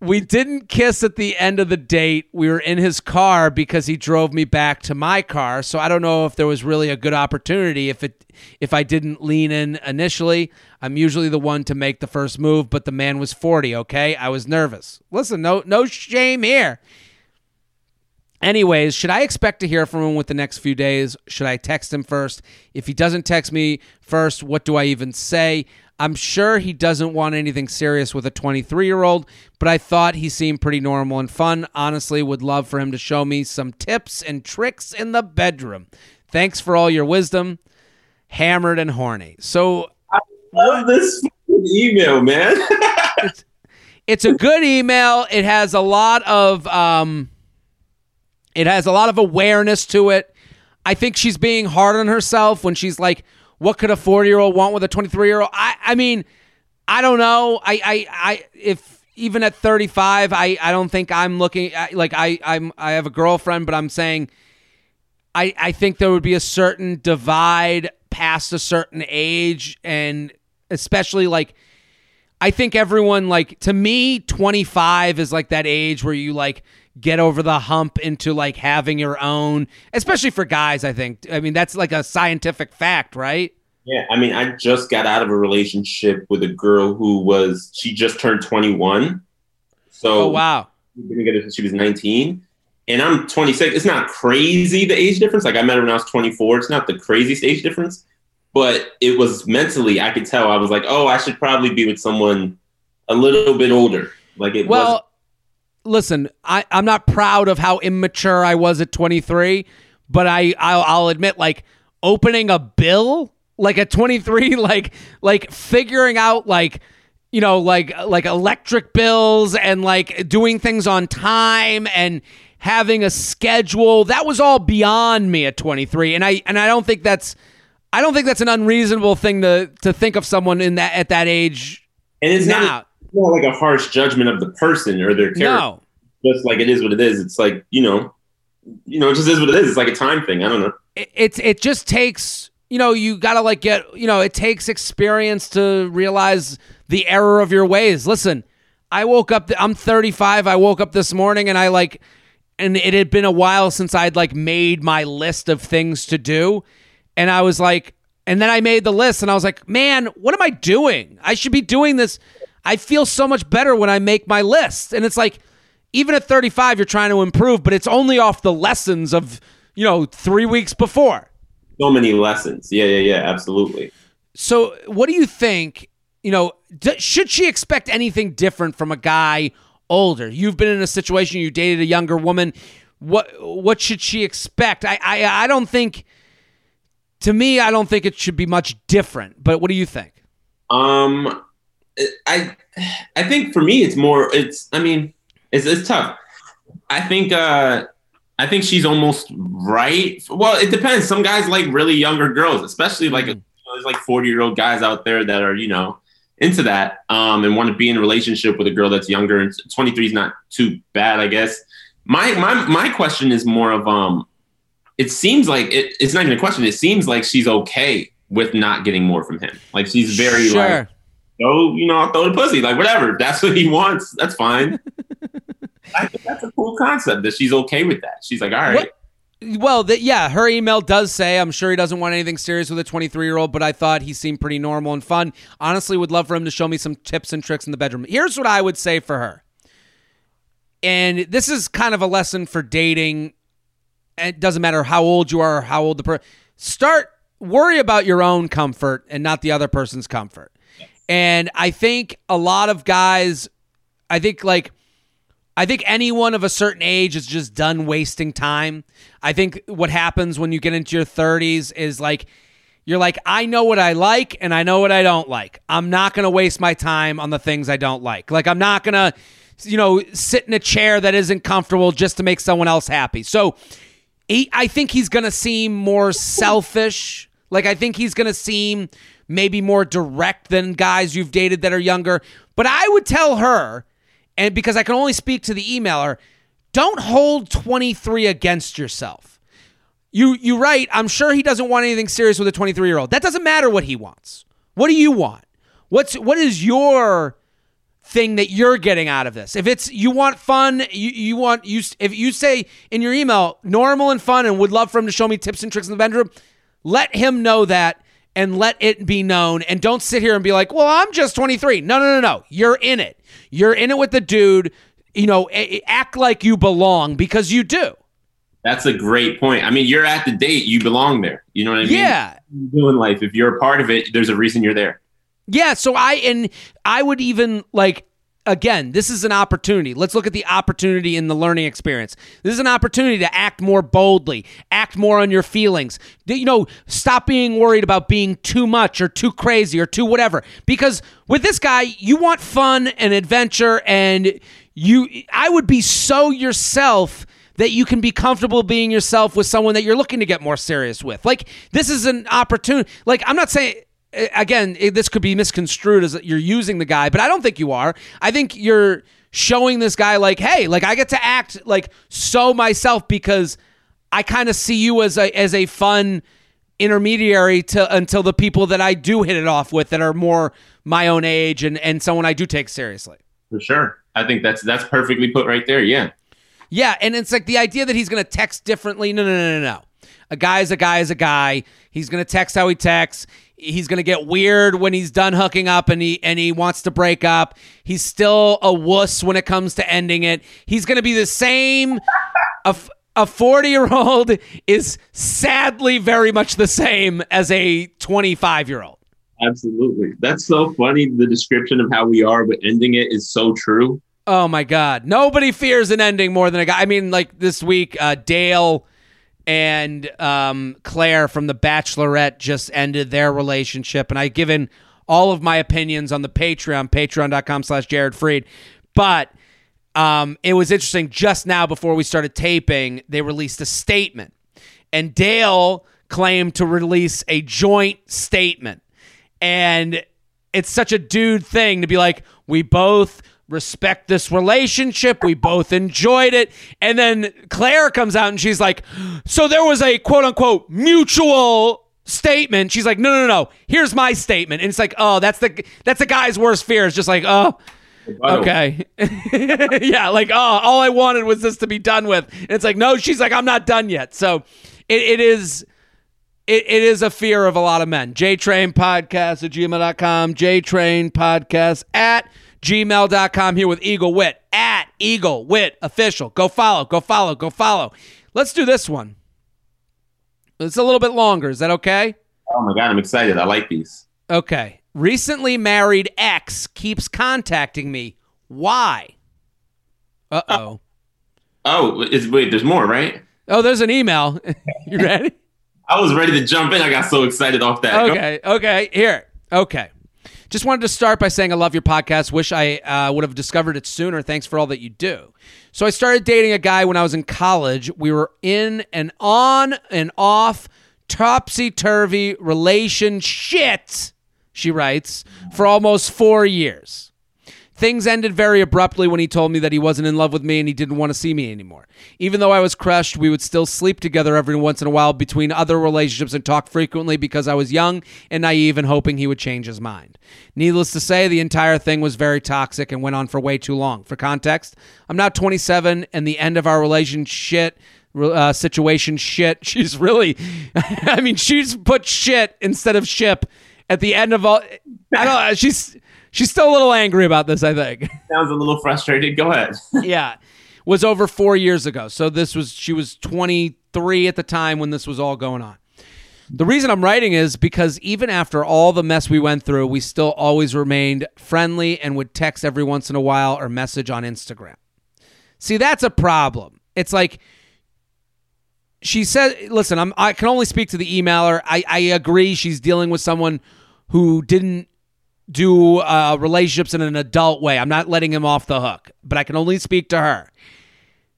we didn't kiss at the end of the date. We were in his car because he drove me back to my car. So I don't know if there was really a good opportunity if it if I didn't lean in initially. I'm usually the one to make the first move, but the man was 40, okay? I was nervous. Listen, no no shame here. Anyways, should I expect to hear from him with the next few days? Should I text him first? If he doesn't text me first, what do I even say? I'm sure he doesn't want anything serious with a 23 year old, but I thought he seemed pretty normal and fun. Honestly, would love for him to show me some tips and tricks in the bedroom. Thanks for all your wisdom. Hammered and horny. So I love this email, man. it's, it's a good email. It has a lot of um, it has a lot of awareness to it. I think she's being hard on herself when she's like, what could a 40 year old want with a 23 year old? I, I mean, I don't know. I, I, I, if even at 35, I, I don't think I'm looking like I, I'm, I have a girlfriend, but I'm saying I, I think there would be a certain divide past a certain age and especially like I think everyone like to me 25 is like that age where you like get over the hump into like having your own especially for guys I think. I mean that's like a scientific fact right? Yeah I mean I just got out of a relationship with a girl who was she just turned 21 so oh wow. she was 19 and I'm 26 it's not crazy the age difference. Like I met her when I was 24 it's not the craziest age difference. But it was mentally I could tell I was like, oh, I should probably be with someone a little bit older. Like it well, was. Listen, I, I'm not proud of how immature I was at 23, but I I'll, I'll admit like opening a bill like at 23, like like figuring out like you know like like electric bills and like doing things on time and having a schedule that was all beyond me at 23 and I and I don't think that's I don't think that's an unreasonable thing to to think of someone in that at that age. It's now. not, not like a harsh judgment of the person or their character. No. Just like it is what it is. It's like you know, you know, it just is what it is. It's like a time thing. I don't know. It, it's it just takes you know you gotta like get you know it takes experience to realize the error of your ways. Listen, I woke up. I'm 35. I woke up this morning and I like, and it had been a while since I'd like made my list of things to do and I was like, and then I made the list and I was like, man, what am I doing? I should be doing this. I feel so much better when I make my list. And it's like, even at 35, you're trying to improve, but it's only off the lessons of, you know, three weeks before. So many lessons. Yeah, yeah, yeah, absolutely. So, what do you think? You know, d- should she expect anything different from a guy older? You've been in a situation, you dated a younger woman. What what should she expect? I I, I don't think to me, I don't think it should be much different. But what do you think? Um, I I think for me, it's more. It's I mean, it's it's tough. I think uh, I think she's almost right. Well, it depends. Some guys like really younger girls, especially like you know, there's like 40 year old guys out there that are you know into that um, and want to be in a relationship with a girl that's younger. And 23 is not too bad, I guess. My my my question is more of um it seems like it, it's not even a question. It seems like she's okay with not getting more from him. Like she's very sure. like, oh, you know, I'll throw the pussy, like whatever. That's what he wants. That's fine. I think that's a cool concept that she's okay with that. She's like, all right. What? Well, the, yeah, her email does say, I'm sure he doesn't want anything serious with a 23 year old, but I thought he seemed pretty normal and fun. Honestly, would love for him to show me some tips and tricks in the bedroom. Here's what I would say for her. And this is kind of a lesson for dating it doesn't matter how old you are or how old the person start worry about your own comfort and not the other person's comfort and i think a lot of guys i think like i think anyone of a certain age is just done wasting time. I think what happens when you get into your 30s is like you're like i know what i like and i know what i don't like. I'm not going to waste my time on the things i don't like. Like i'm not going to you know sit in a chair that isn't comfortable just to make someone else happy. So he, I think he's going to seem more selfish. Like, I think he's going to seem maybe more direct than guys you've dated that are younger. But I would tell her, and because I can only speak to the emailer, don't hold 23 against yourself. You you right, I'm sure he doesn't want anything serious with a 23-year-old. That doesn't matter what he wants. What do you want? What's what is your thing that you're getting out of this. If it's you want fun, you, you want you if you say in your email normal and fun and would love for him to show me tips and tricks in the bedroom, let him know that and let it be known and don't sit here and be like, "Well, I'm just 23." No, no, no, no. You're in it. You're in it with the dude. You know, act like you belong because you do. That's a great point. I mean, you're at the date, you belong there. You know what I mean? Yeah. Doing life. If you're a part of it, there's a reason you're there. Yeah, so I and I would even like again, this is an opportunity. Let's look at the opportunity in the learning experience. This is an opportunity to act more boldly, act more on your feelings. You know, stop being worried about being too much or too crazy or too whatever. Because with this guy, you want fun and adventure and you I would be so yourself that you can be comfortable being yourself with someone that you're looking to get more serious with. Like this is an opportunity. Like I'm not saying again, this could be misconstrued as you're using the guy, but I don't think you are. I think you're showing this guy like, hey, like I get to act like so myself because I kind of see you as a as a fun intermediary to until the people that I do hit it off with that are more my own age and and someone I do take seriously. For sure. I think that's that's perfectly put right there. Yeah. Yeah, and it's like the idea that he's going to text differently. No, no, no, no, no. A guy is a guy is a guy. He's going to text how he texts. He's going to get weird when he's done hooking up and he and he wants to break up. He's still a wuss when it comes to ending it. He's going to be the same a, a 40 year old is sadly very much the same as a 25 year old. Absolutely. That's so funny. The description of how we are, but ending it is so true. Oh my God. Nobody fears an ending more than a guy. I mean, like this week, uh, Dale and um, Clare from The Bachelorette just ended their relationship. And I've given all of my opinions on the Patreon, patreon.com slash Jared Freid. But um, it was interesting just now before we started taping, they released a statement. And Dale claimed to release a joint statement. And it's such a dude thing to be like, we both respect this relationship. We both enjoyed it. And then Clare comes out and she's like, So there was a quote unquote mutual statement. She's like, No, no, no, here's my statement. And it's like, Oh, that's the that's the guy's worst fear. It's just like, Oh, okay. yeah, like, oh, all I wanted was this to be done with. And it's like, no, she's like, I'm not done yet. So it, it is it, it is a fear of a lot of men. JTrain Podcast at gmail.com, JTrain Podcast at gmail.com here with Eagle Witt at Eagle Witt Official. Go follow, go follow, go follow. Let's do this one. It's a little bit longer. Is that okay? Oh my God, I'm excited. I like these. Okay. Recently married ex keeps contacting me. Why? Uh oh. Oh, is, wait, there's more, right? Oh, there's an email. you ready? I was ready to jump in. I got so excited off that. Okay. Okay. Here. Okay. Just wanted to start by saying I love your podcast. Wish I uh, would have discovered it sooner. Thanks for all that you do. So I started dating a guy when I was in college. We were in an on and off topsy turvy relationship, she writes, for almost four years. Things ended very abruptly when he told me that he wasn't in love with me and he didn't want to see me anymore. Even though I was crushed, we would still sleep together every once in a while between other relationships and talk frequently because I was young and naive and hoping he would change his mind. Needless to say, the entire thing was very toxic and went on for way too long. For context, I'm now 27 and the end of our relationship uh, situation shit. She's really, I mean, she's put shit instead of ship at the end of all. I don't. She's She's still a little angry about this, I think. Sounds a little frustrated. Go ahead. yeah. Was over 4 years ago. So this was she was 23 at the time when this was all going on. The reason I'm writing is because even after all the mess we went through, we still always remained friendly and would text every once in a while or message on Instagram. See, that's a problem. It's like she said, listen, I'm, I can only speak to the emailer. I, I agree she's dealing with someone who didn't do uh, relationships in an adult way. I'm not letting him off the hook, but I can only speak to her.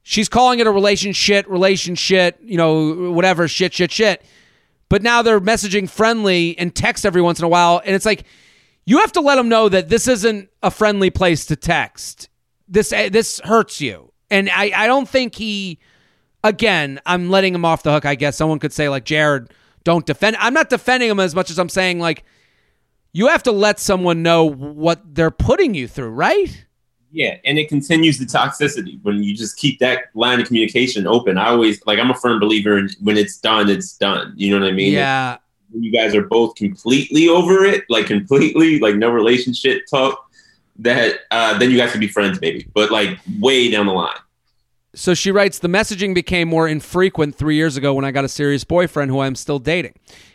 She's calling it a relationship, relationship, you know, whatever, shit, shit, shit. But now they're messaging friendly and text every once in a while. And it's like, you have to let them know that this isn't a friendly place to text. This, eh, this hurts you. And I, I don't think he, again, I'm letting him off the hook, I guess. Someone could say, like, Jared, don't defend. I'm not defending him as much as I'm saying, like, you have to let someone know what they're putting you through, right? Yeah, and it continues the toxicity when you just keep that line of communication open. I always like I'm a firm believer in when it's done, it's done. You know what I mean? Yeah. When you guys are both completely over it, like completely, like no relationship talk, that uh, then you guys can be friends, maybe. But like way down the line. So she writes, the messaging became more infrequent three years ago when I got a serious boyfriend who I'm still dating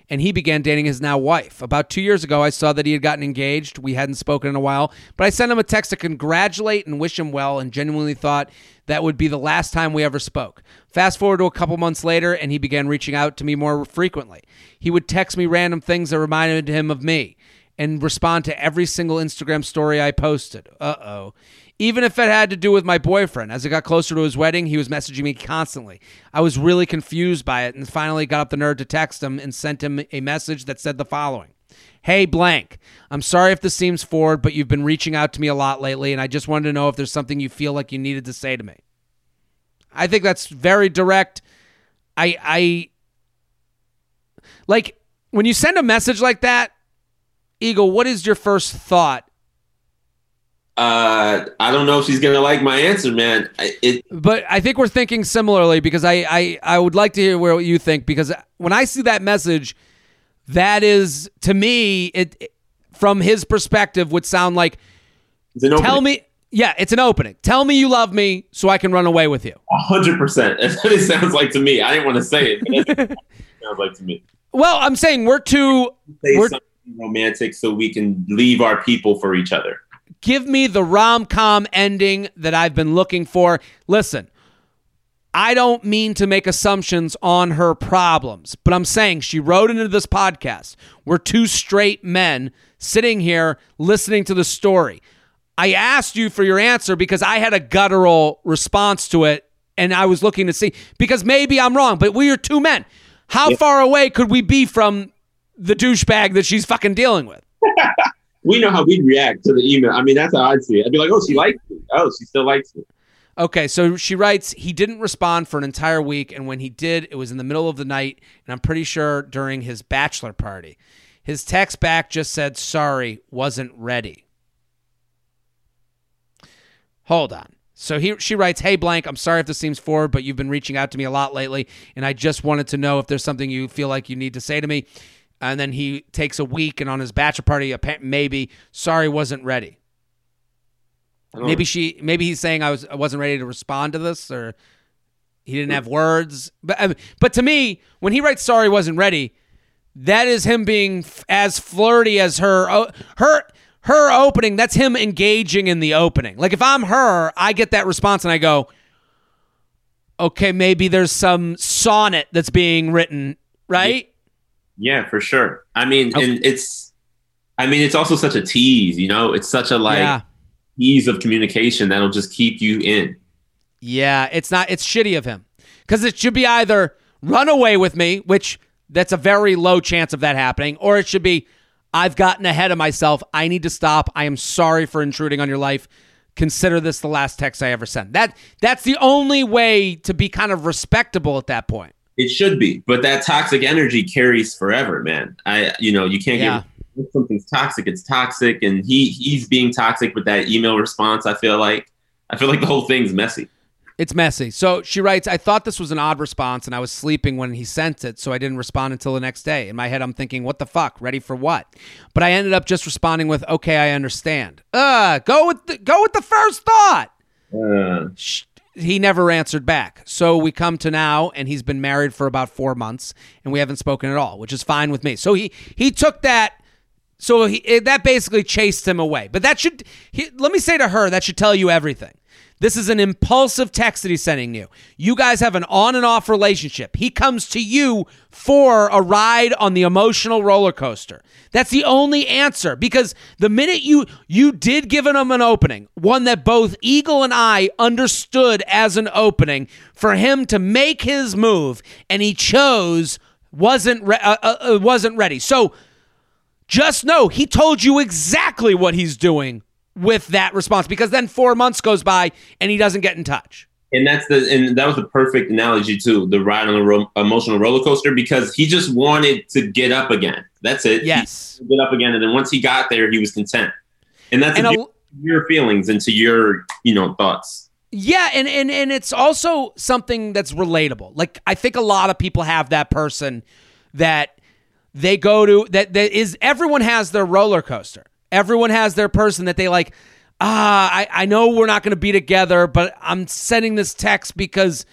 and he began dating his now wife. About two years ago, I saw that he had gotten engaged. We hadn't spoken in a while, but I sent him a text to congratulate and wish him well and genuinely thought that would be the last time we ever spoke. Fast forward to a couple months later, and he began reaching out to me more frequently. He would text me random things that reminded him of me and respond to every single Instagram story I posted. Uh oh even if it had to do with my boyfriend. As it got closer to his wedding, he was messaging me constantly. I was really confused by it and finally got up the nerve to text him and sent him a message that said the following. Hey, blank. I'm sorry if this seems forward, but you've been reaching out to me a lot lately, and I just wanted to know if there's something you feel like you needed to say to me. I think that's very direct. I I like when you send a message like that, Eagle, what is your first thought? Uh, I don't know if she's gonna like my answer, man. It, but I think we're thinking similarly because I, I I would like to hear what you think because when I see that message, that is to me it, it from his perspective would sound like tell me yeah it's an opening. Tell me you love me so i can run away with you. 100% that's what it sounds like to me. I didn't want to say it but it sounds like to me. Well i'm saying we're too we're, something romantic so we can leave our people for each other give me the rom-com ending that i've been looking for listen I don't mean to make assumptions on her problems, but I'm saying she wrote into this podcast. We're two straight men sitting here listening to the story. I asked you for your answer because I had a guttural response to it and I was looking to see because maybe I'm wrong, but we are two men. How yep. far away could we be from the douchebag that she's fucking dealing with? we know how we'd react to the email. I mean, that's how I'd see it. I'd be like, oh, she likes me. Oh, she still likes me. Okay, so she writes, he didn't respond for an entire week, and when he did, it was in the middle of the night, and I'm pretty sure during his bachelor party. His text back just said, sorry, wasn't ready. Hold on. So he, she writes, Hey, blank, I'm sorry if this seems forward, but you've been reaching out to me a lot lately, and I just wanted to know if there's something you feel like you need to say to me. And then he takes a week, and on his bachelor party, maybe, sorry, wasn't ready. Maybe she, maybe he's saying I was, I wasn't ready to respond to this, or he didn't have words. But, um, but to me, when he writes "sorry, wasn't ready," that is him being as flirty as her, her, her opening. That's him engaging in the opening. Like if I'm her, I get that response and I go, okay, maybe there's some sonnet that's being written, right? Yeah, for sure. I mean, okay. and it's, I mean, it's also such a tease. You know, it's such a like. Yeah ease of communication that'll just keep you in. Yeah, it's not. It's shitty of him because it should be either run away with me, which that's a very low chance of that happening, or it should be I've gotten ahead of myself. I need to stop. I am sorry for intruding on your life. Consider this the last text I ever sent. That that's the only way to be kind of respectable at that point. It should be, but that toxic energy carries forever, man. I you know you can't yeah. get something's toxic, it's toxic, and he he's being toxic with that email response. I feel like I feel like the whole thing's messy. It's messy. So she writes, I thought this was an odd response, and I was sleeping when he sent it, so I didn't respond until the next day. In my head, I'm thinking, what the fuck? Ready for what? But I ended up just responding with, okay, I understand. Uh, go with the, go with the first thought. Uh. He never answered back. So we come to now, and he's been married for about four months, and we haven't spoken at all, which is fine with me. So he he took that so he, that basically chased him away. But that should, he, let me say to her, that should tell you everything. This is an impulsive text that he's sending you. You guys have an on and off relationship. He comes to you for a ride on the emotional roller coaster. That's the only answer because the minute you you did give him an opening, one that both Eagle and I understood as an opening for him to make his move, and he chose wasn't re- uh, uh, uh wasn't ready. So just know he told you exactly what he's doing with that response because then four months goes by and he doesn't get in touch. And that's the and that was the perfect analogy to the ride on the ro- emotional roller coaster because he just wanted to get up again. That's it. Yes, get up again, and then once he got there, he was content. And that's and a, your feelings into your you know thoughts. Yeah, and and and it's also something that's relatable. Like I think a lot of people have that person that they go to that that is everyone has their roller coaster. Everyone has their person that they like. Ah, I, I know we're not going to be together, but I'm sending this text because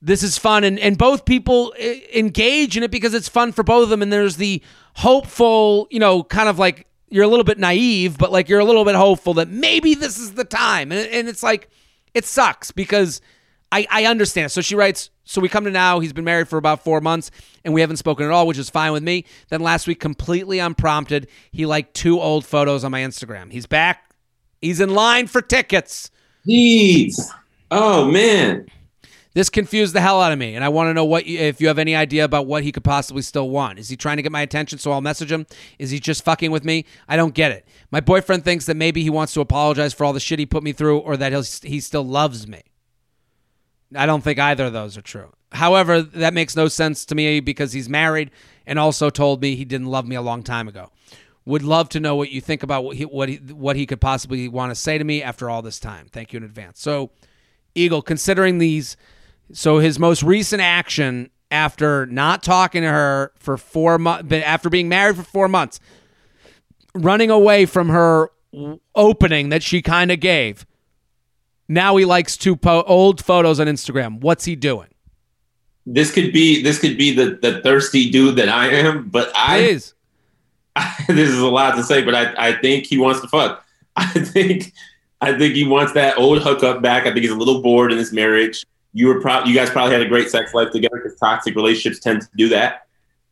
this is fun, and and both people engage in it because it's fun for both of them. And there's the hopeful, you know, kind of like you're a little bit naive, but like you're a little bit hopeful that maybe this is the time. And, and it's like it sucks because I I understand. So she writes so we come to now, he's been married for about four months, and we haven't spoken at all, which is fine with me. Then last week, completely unprompted, he liked two old photos on my Instagram. He's back. He's in line for tickets. Jeez. Oh, man. This confused the hell out of me, and I want to know what you, if you have any idea about what he could possibly still want. Is he trying to get my attention so I'll message him? Is he just fucking with me? I don't get it. My boyfriend thinks that maybe he wants to apologize for all the shit he put me through, or that he he still loves me. I don't think either of those are true. However, that makes no sense to me because he's married and also told me he didn't love me a long time ago. Would love to know what you think about what he, what he, what he could possibly want to say to me after all this time. Thank you in advance. So, Eagle, considering these, so his most recent action after not talking to her for four months, after being married for four months, running away from her opening that she kind of gave. Now he likes to po- old photos on Instagram. What's he doing? this could be this could be the the thirsty dude that I am, but I, this is a lot to say, but I I think he wants to fuck. I think I think he wants that old hookup back. I think he's a little bored in his marriage. You were pro- you guys probably had a great sex life together because toxic relationships tend to do that.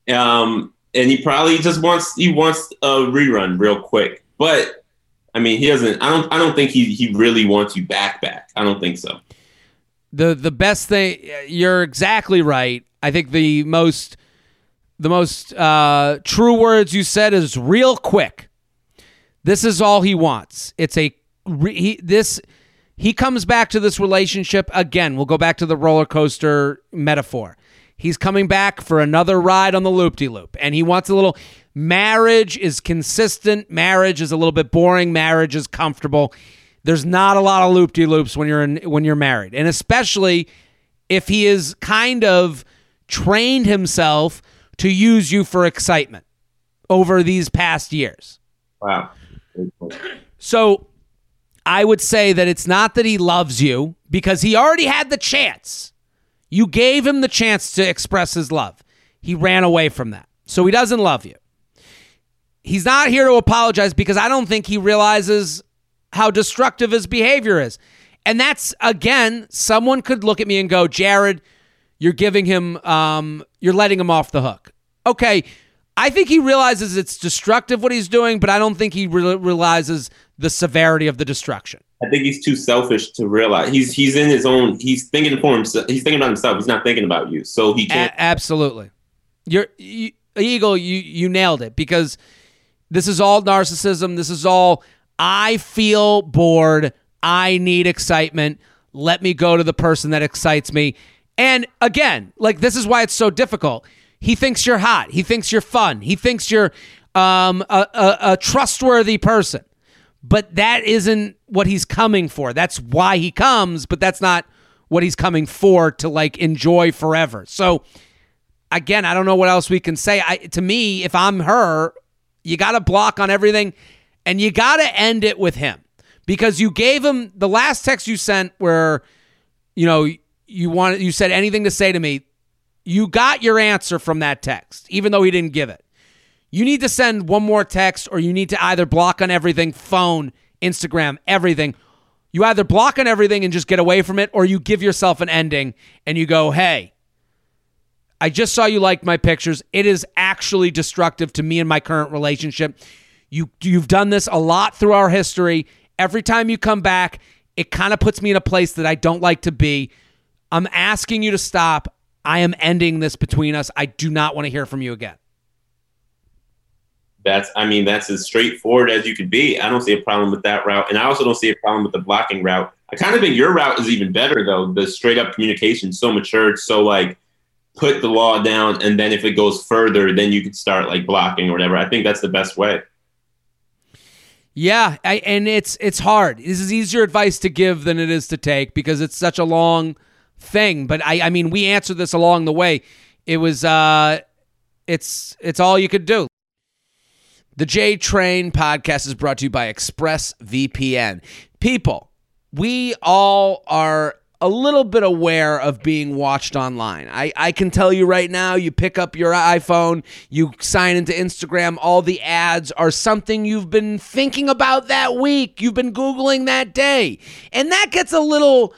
Um, and he probably just wants he wants a rerun real quick. But I mean, he doesn't. I don't. I don't think he he really wants you back. Back. I don't think so the the best thing you're exactly right i think the most the most uh, true words you said is real quick this is all he wants it's a he, this he comes back to this relationship again we'll go back to the roller coaster metaphor he's coming back for another ride on the loop-de-loop and he wants a little marriage is consistent marriage is a little bit boring marriage is comfortable there's not a lot of loop de loops when you're in, when you're married, and especially if he is kind of trained himself to use you for excitement over these past years. Wow. So I would say that it's not that he loves you because he already had the chance. You gave him the chance to express his love. He ran away from that. So he doesn't love you. He's not here to apologize because I don't think he realizes how destructive his behavior is. And that's, again, someone could look at me and go, Jared, you're giving him, um, you're letting him off the hook. Okay. I think he realizes it's destructive what he's doing, but I don't think he re- realizes the severity of the destruction. I think he's too selfish to realize he's he's in his own. He's thinking for himself. He's thinking about himself. He's not thinking about you. So he can't. A- absolutely, you're you, Eagle. You you nailed it because this is all narcissism. This is all I feel bored. I need excitement. Let me go to the person that excites me. And again, like this is why it's so difficult. He thinks you're hot. He thinks you're fun. He thinks you're um, a, a, a trustworthy person. But that isn't what he's coming for. That's why he comes, but that's not what he's coming for to like enjoy forever. So again, I don't know what else we can say. I to me, if I'm her, you got to block on everything and you got to end it with him because you gave him the last text you sent where, you know, you wanted, you said anything to say to me. You got your answer from that text, even though he didn't give it. You need to send one more text or you need to either block on everything, phone, Instagram, everything. You either block on everything and just get away from it, or you give yourself an ending and you go, hey, I just saw you like my pictures. It is actually destructive to me and my current relationship. You you've done this a lot through our history. Every time you come back, it kind of puts me in a place that I don't like to be. I'm asking you to stop. I am ending this between us. I do not want to hear from you again. That's I mean that's as straightforward as you could be. I don't see a problem with that route, and I also don't see a problem with the blocking route. I kind of think your route is even better though. The straight up communication, so matured, so like put the law down, and then if it goes further, then you could start like blocking or whatever. I think that's the best way. Yeah, I, and it's it's hard. This is easier advice to give than it is to take because it's such a long thing. But I, I mean, we answered this along the way. It was, uh, it's it's all you could do. The J Train podcast is brought to you by ExpressVPN. People, we all are a little bit aware of being watched online. I, I can tell you right now, you pick up your iPhone, you sign into Instagram, all the ads are something you've been thinking about that week. You've been Googling that day. And that gets a little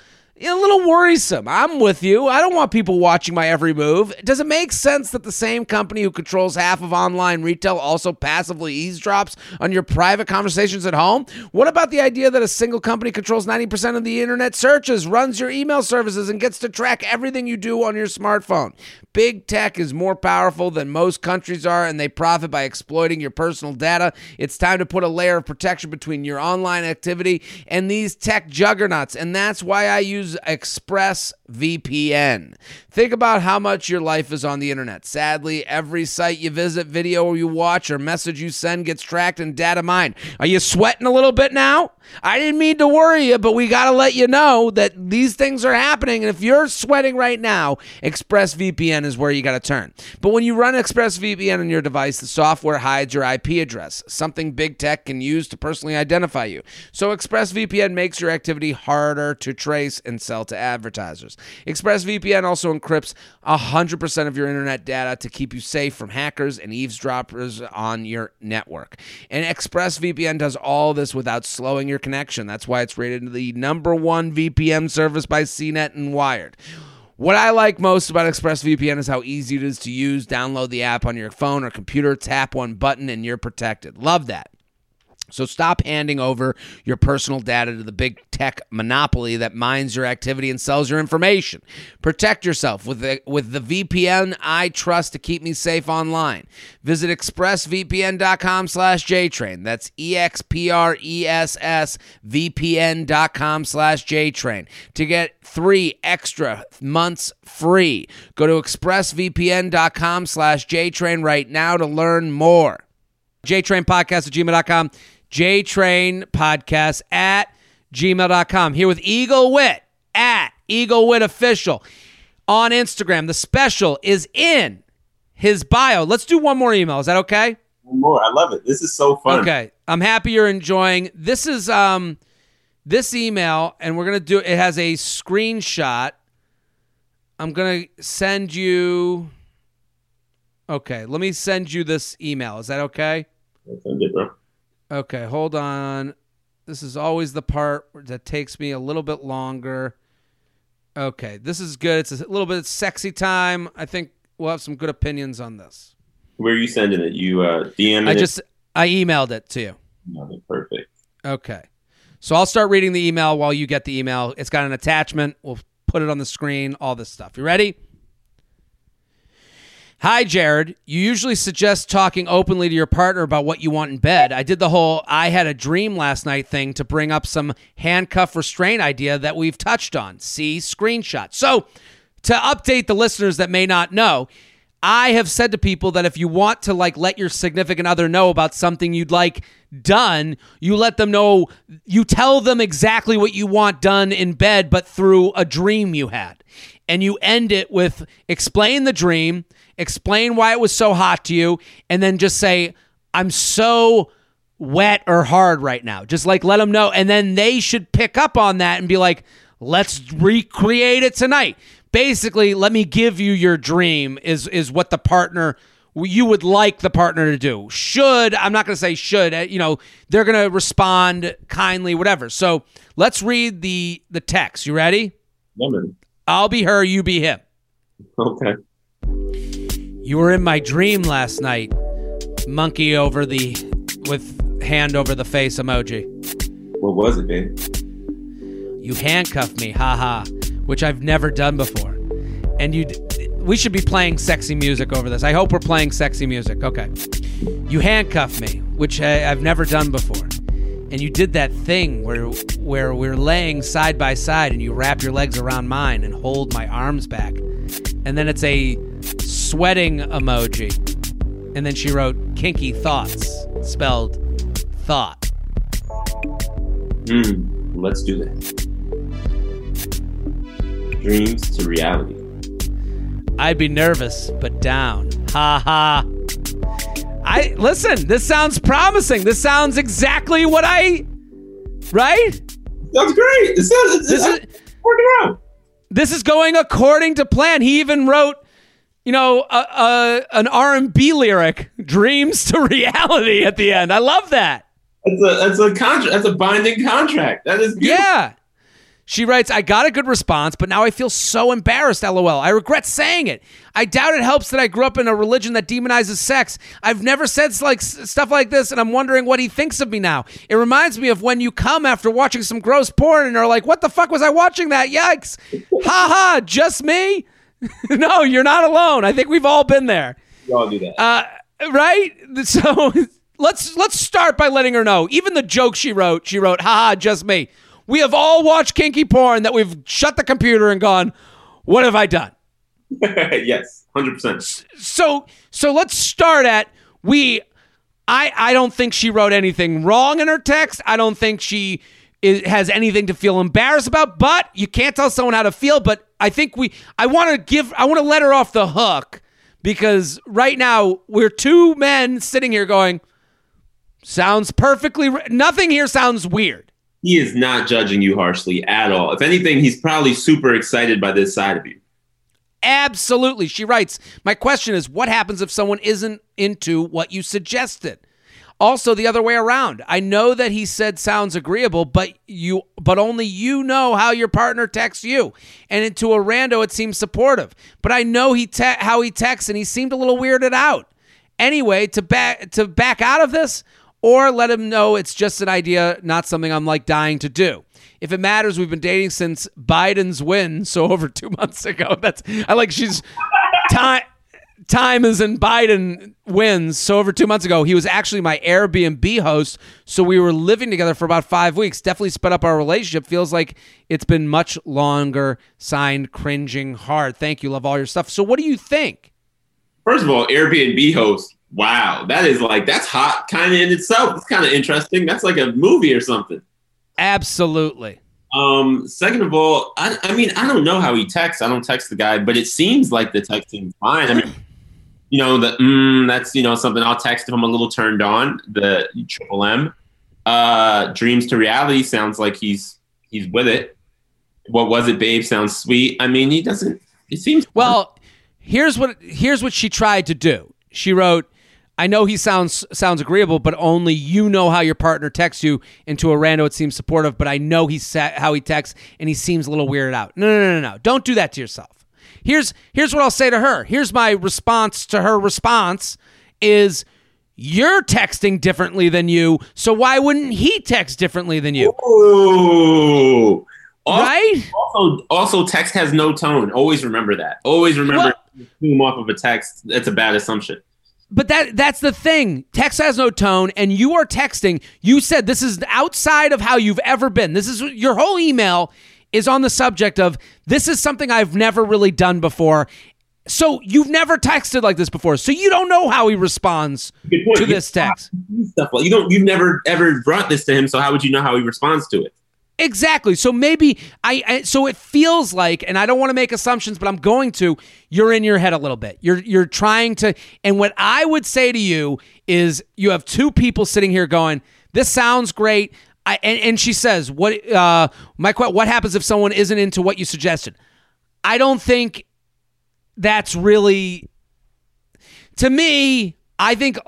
a little worrisome. I'm with you. I don't want people watching my every move. Does it make sense that the same company who controls half of online retail also passively eavesdrops on your private conversations at home? What about the idea that a single company controls 90% of the internet searches, runs your email services, and gets to track everything you do on your smartphone? Big tech is more powerful than most countries are, and they profit by exploiting your personal data. It's time to put a layer of protection between your online activity and these tech juggernauts, and that's why I use use ExpressVPN. Think about how much your life is on the internet. Sadly, every site you visit, video you watch, or message you send gets tracked and data mined. Are you sweating a little bit now? I didn't mean to worry you, but we got to let you know that these things are happening. And if you're sweating right now, ExpressVPN is where you got to turn. But when you run ExpressVPN on your device, the software hides your IP address, something big tech can use to personally identify you. So ExpressVPN makes your activity harder to trace and sell to advertisers. ExpressVPN also encrypts 100% of your internet data to keep you safe from hackers and eavesdroppers on your network. And ExpressVPN does all this without slowing your connection. That's why it's rated the number one VPN service by CNET and Wired. What I like most about ExpressVPN is how easy it is to use. Download the app on your phone or computer, tap one button, and you're protected. Love that. So stop handing over your personal data to the big tech monopoly that mines your activity and sells your information. Protect yourself with the, with the VPN I trust to keep me safe online. Visit expressvpn.com slash JTrain. That's E-X-P-R-E-S-S VPN.com slash JTrain to get three extra months free. Go to expressvpn.com slash JTrain right now to learn more. JTrainPodcast at gmail.com. JTrain Podcast at gmail.com. Here with Eagle Witt at Eagle Witt Official on Instagram. The special is in his bio. Let's do one more email. Is that okay? One more. I love it. This is so fun. Okay. I'm happy you're enjoying. This is um this email, and we're gonna do it has a screenshot. I'm gonna send you Okay, let me send you this email. Is that okay? Send it, bro. Okay, hold on. This is always the part that takes me a little bit longer. Okay, this is good. It's a little bit sexy time. I think we'll have some good opinions on this. Where are you sending it? You uh, DM I it? just I emailed it to you. Perfect. Okay. So I'll start reading the email while you get the email. It's got an attachment. We'll put it on the screen, all this stuff. You ready? Hi, Jared. You usually suggest talking openly to your partner about what you want in bed. I did the whole I had a dream last night thing to bring up some handcuff restraint idea that we've touched on. See screenshot. So, to update the listeners that may not know, I have said to people that if you want to like let your significant other know about something you'd like done, you let them know, you tell them exactly what you want done in bed, but through a dream you had. And you end it with explain the dream, explain why it was so hot to you, and then just say, I'm so wet or hard right now. Just like let them know. And then they should pick up on that and be like, let's recreate it tonight. Basically, let me give you your dream is is what the partner you would like the partner to do. Should, I'm not going to say should, uh, you know, they're going to respond kindly whatever. So, let's read the the text. You ready? Yeah, man. I'll be her, you be him. Okay. You were in my dream last night. Monkey over the with hand over the face emoji. What was it, man? You handcuffed me, haha, which I've never done before. And you we should be playing sexy music over this. I hope we're playing sexy music. Okay. You handcuffed me, which I, I've never done before. And you did that thing where where we're laying side by side and you wrap your legs around mine and hold my arms back. And then it's a sweating emoji. And then she wrote kinky thoughts, spelled thought. Hmm. Let's do that. Dreams to reality. I'd be nervous, but down. Ha ha. I listen, this sounds promising. This sounds exactly what I right? Sounds great. It sounds, This is working out. This is going according to plan. He even wrote, you know, a, a, an R&B lyric, "Dreams to Reality" at the end. I love that. That's a that's a contract. That's a binding contract. That is beautiful. Yeah. She writes, I got a good response, but now I feel so embarrassed, lol. I regret saying it. I doubt it helps that I grew up in a religion that demonizes sex. I've never said like stuff like this, and I'm wondering what he thinks of me now. It reminds me of when you come after watching some gross porn and are like, what the fuck was I watching that? Yikes. ha ha, just me? no, you're not alone. I think we've all been there. We all do that. Uh, right? So let's let's start by letting her know. Even the joke she wrote, she wrote, haha, just me. We have all watched kinky porn that we've shut the computer and gone, "What have I done?" yes, hundred percent. So, so let's start at we. I I don't think she wrote anything wrong in her text. I don't think she is, has anything to feel embarrassed about. But you can't tell someone how to feel. But I think we. I want to give. I want to let her off the hook because right now we're two men sitting here going, sounds perfectly. Nothing here sounds weird. He is not judging you harshly at all. If anything, he's probably super excited by this side of you. Absolutely. She writes, My question is what happens if someone isn't into what you suggested? Also, the other way around. I know that he said sounds agreeable, but you, but only you know how your partner texts you. And into a rando, it seems supportive. But I know he te- how he texts, and he seemed a little weirded out. Anyway, to back to back out of this, or let him know it's just an idea, not something I'm like dying to do. If it matters, we've been dating since Biden's win, so over two months ago. That's I like she's time time is in Biden wins. So over two months ago, he was actually my Airbnb host. So we were living together for about five weeks. Definitely sped up our relationship. Feels like it's been much longer. Signed, cringing hard. Thank you. Love all your stuff. So what do you think? First of all, Airbnb host. Wow, that is like that's hot kind of in itself. It's kind of interesting. That's like a movie or something. Absolutely. Um, second of all, I, I mean, I don't know how he texts. I don't text the guy, but it seems like the texting's fine. I mean, you know, the mm, that's you know something I'll text if I'm a little turned on. The triple M, uh, dreams to reality sounds like he's he's with it. What was it, babe? Sounds sweet. I mean, he doesn't. It seems well. Here's what here's what she tried to do. She wrote, "I know he sounds sounds agreeable, but only you know how your partner texts you. Into a rando, it seems supportive, but I know he sa- how he texts, and he seems a little weirded out. No, no, no, no, no. Don't do that to yourself. Here's here's what I'll say to her. Here's my response to her response is you're texting differently than you, so why wouldn't he text differently than you? Ooh. Also, right? Also, also, text has no tone. Always remember that. Always remember well, off of a text. That's a bad assumption. But that that's the thing. Text has no tone, and you are texting. You said this is outside of how you've ever been. This is your whole email is on the subject of this is something I've never really done before. So you've never texted like this before, so you don't know how he responds to this text. Stuff you don't. You've never ever brought this to him, so how would you know how he responds to it? Exactly. So maybe I, I, so it feels like and I don't want to make assumptions but I'm going to you're in your head a little bit. You're you're trying to and what I would say to you is you have two people sitting here going this sounds great. I, and, and she says, "What, uh, my what happens if someone isn't into what you suggested?" I don't think that's really. To me, I think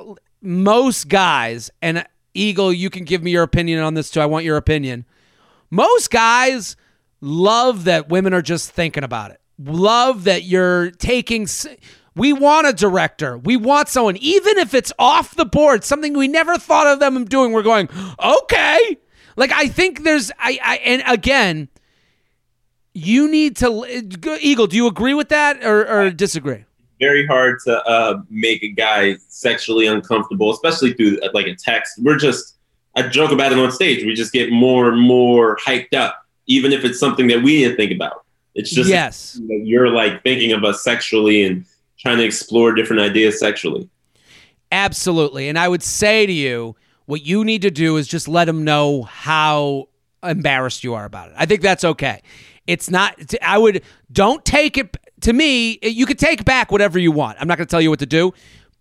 most guys, and Eagle, you can give me your opinion on this too. I want your opinion. Most guys love that women are just thinking about it. Love that you're taking. We want a director. We want someone, even if it's off the board, something we never thought of them doing. We're going, okay. Like I think there's, I, I and again, you need to Eagle. Do you agree with that or, or disagree? Very hard to uh, make a guy sexually uncomfortable, especially through like a text. We're just, I joke about it on stage. We just get more and more hyped up, even if it's something that we didn't think about. It's just yes, you're like thinking of us sexually and trying to explore different ideas sexually. Absolutely. And I would say to you, what you need to do is just let them know how embarrassed you are about it. I think that's okay. It's not, I would, don't take it, to me, you could take back whatever you want. I'm not going to tell you what to do.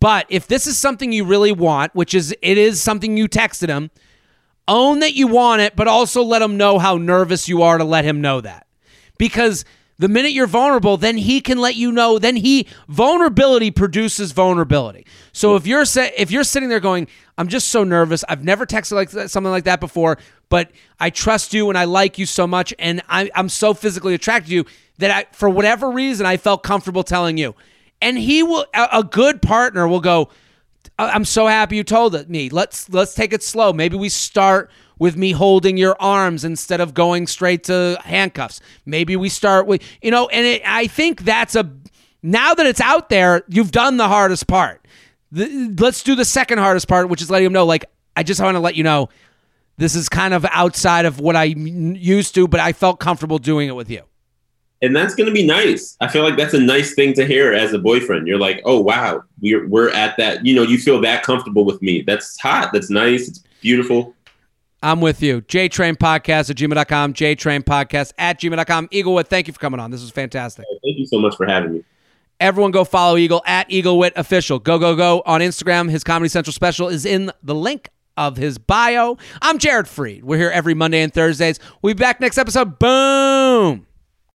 But if this is something you really want, which is, it is something you texted him, own that you want it, but also let him know how nervous you are to let him know that. Because the minute you're vulnerable, then he can let you know. Then he vulnerability produces vulnerability. So if you're if you're sitting there going, "I'm just so nervous. I've never texted like something like that before, but I trust you and I like you so much, and I, I'm so physically attracted to you that I, for whatever reason, I felt comfortable telling you." And he will, a, good partner will go, "I'm so happy you told me. Let's let's take it slow. Maybe we start." with me holding your arms instead of going straight to handcuffs. Maybe we start with, you know, and it, I think that's a, now that it's out there, you've done the hardest part. The, let's do the second hardest part, which is letting him know, like, I just want to let you know this is kind of outside of what I used to, but I felt comfortable doing it with you. And that's going to be nice. I feel like that's a nice thing to hear as a boyfriend. You're like, oh, wow, we're, we're at that, you know, you feel that comfortable with me. That's hot. That's nice. It's beautiful. I'm with you. JTrain Podcast at gmail.com, JTrain Podcast at gmail.com. Eagle Witt, thank you for coming on. This was fantastic. Oh, thank you so much for having me. Everyone go follow Eagle at Eaglewitt Official. Go, go, go on Instagram. His Comedy Central special is in the link of his bio. I'm Jared Freid. We're here every Monday and Thursdays. We'll be back next episode. Boom.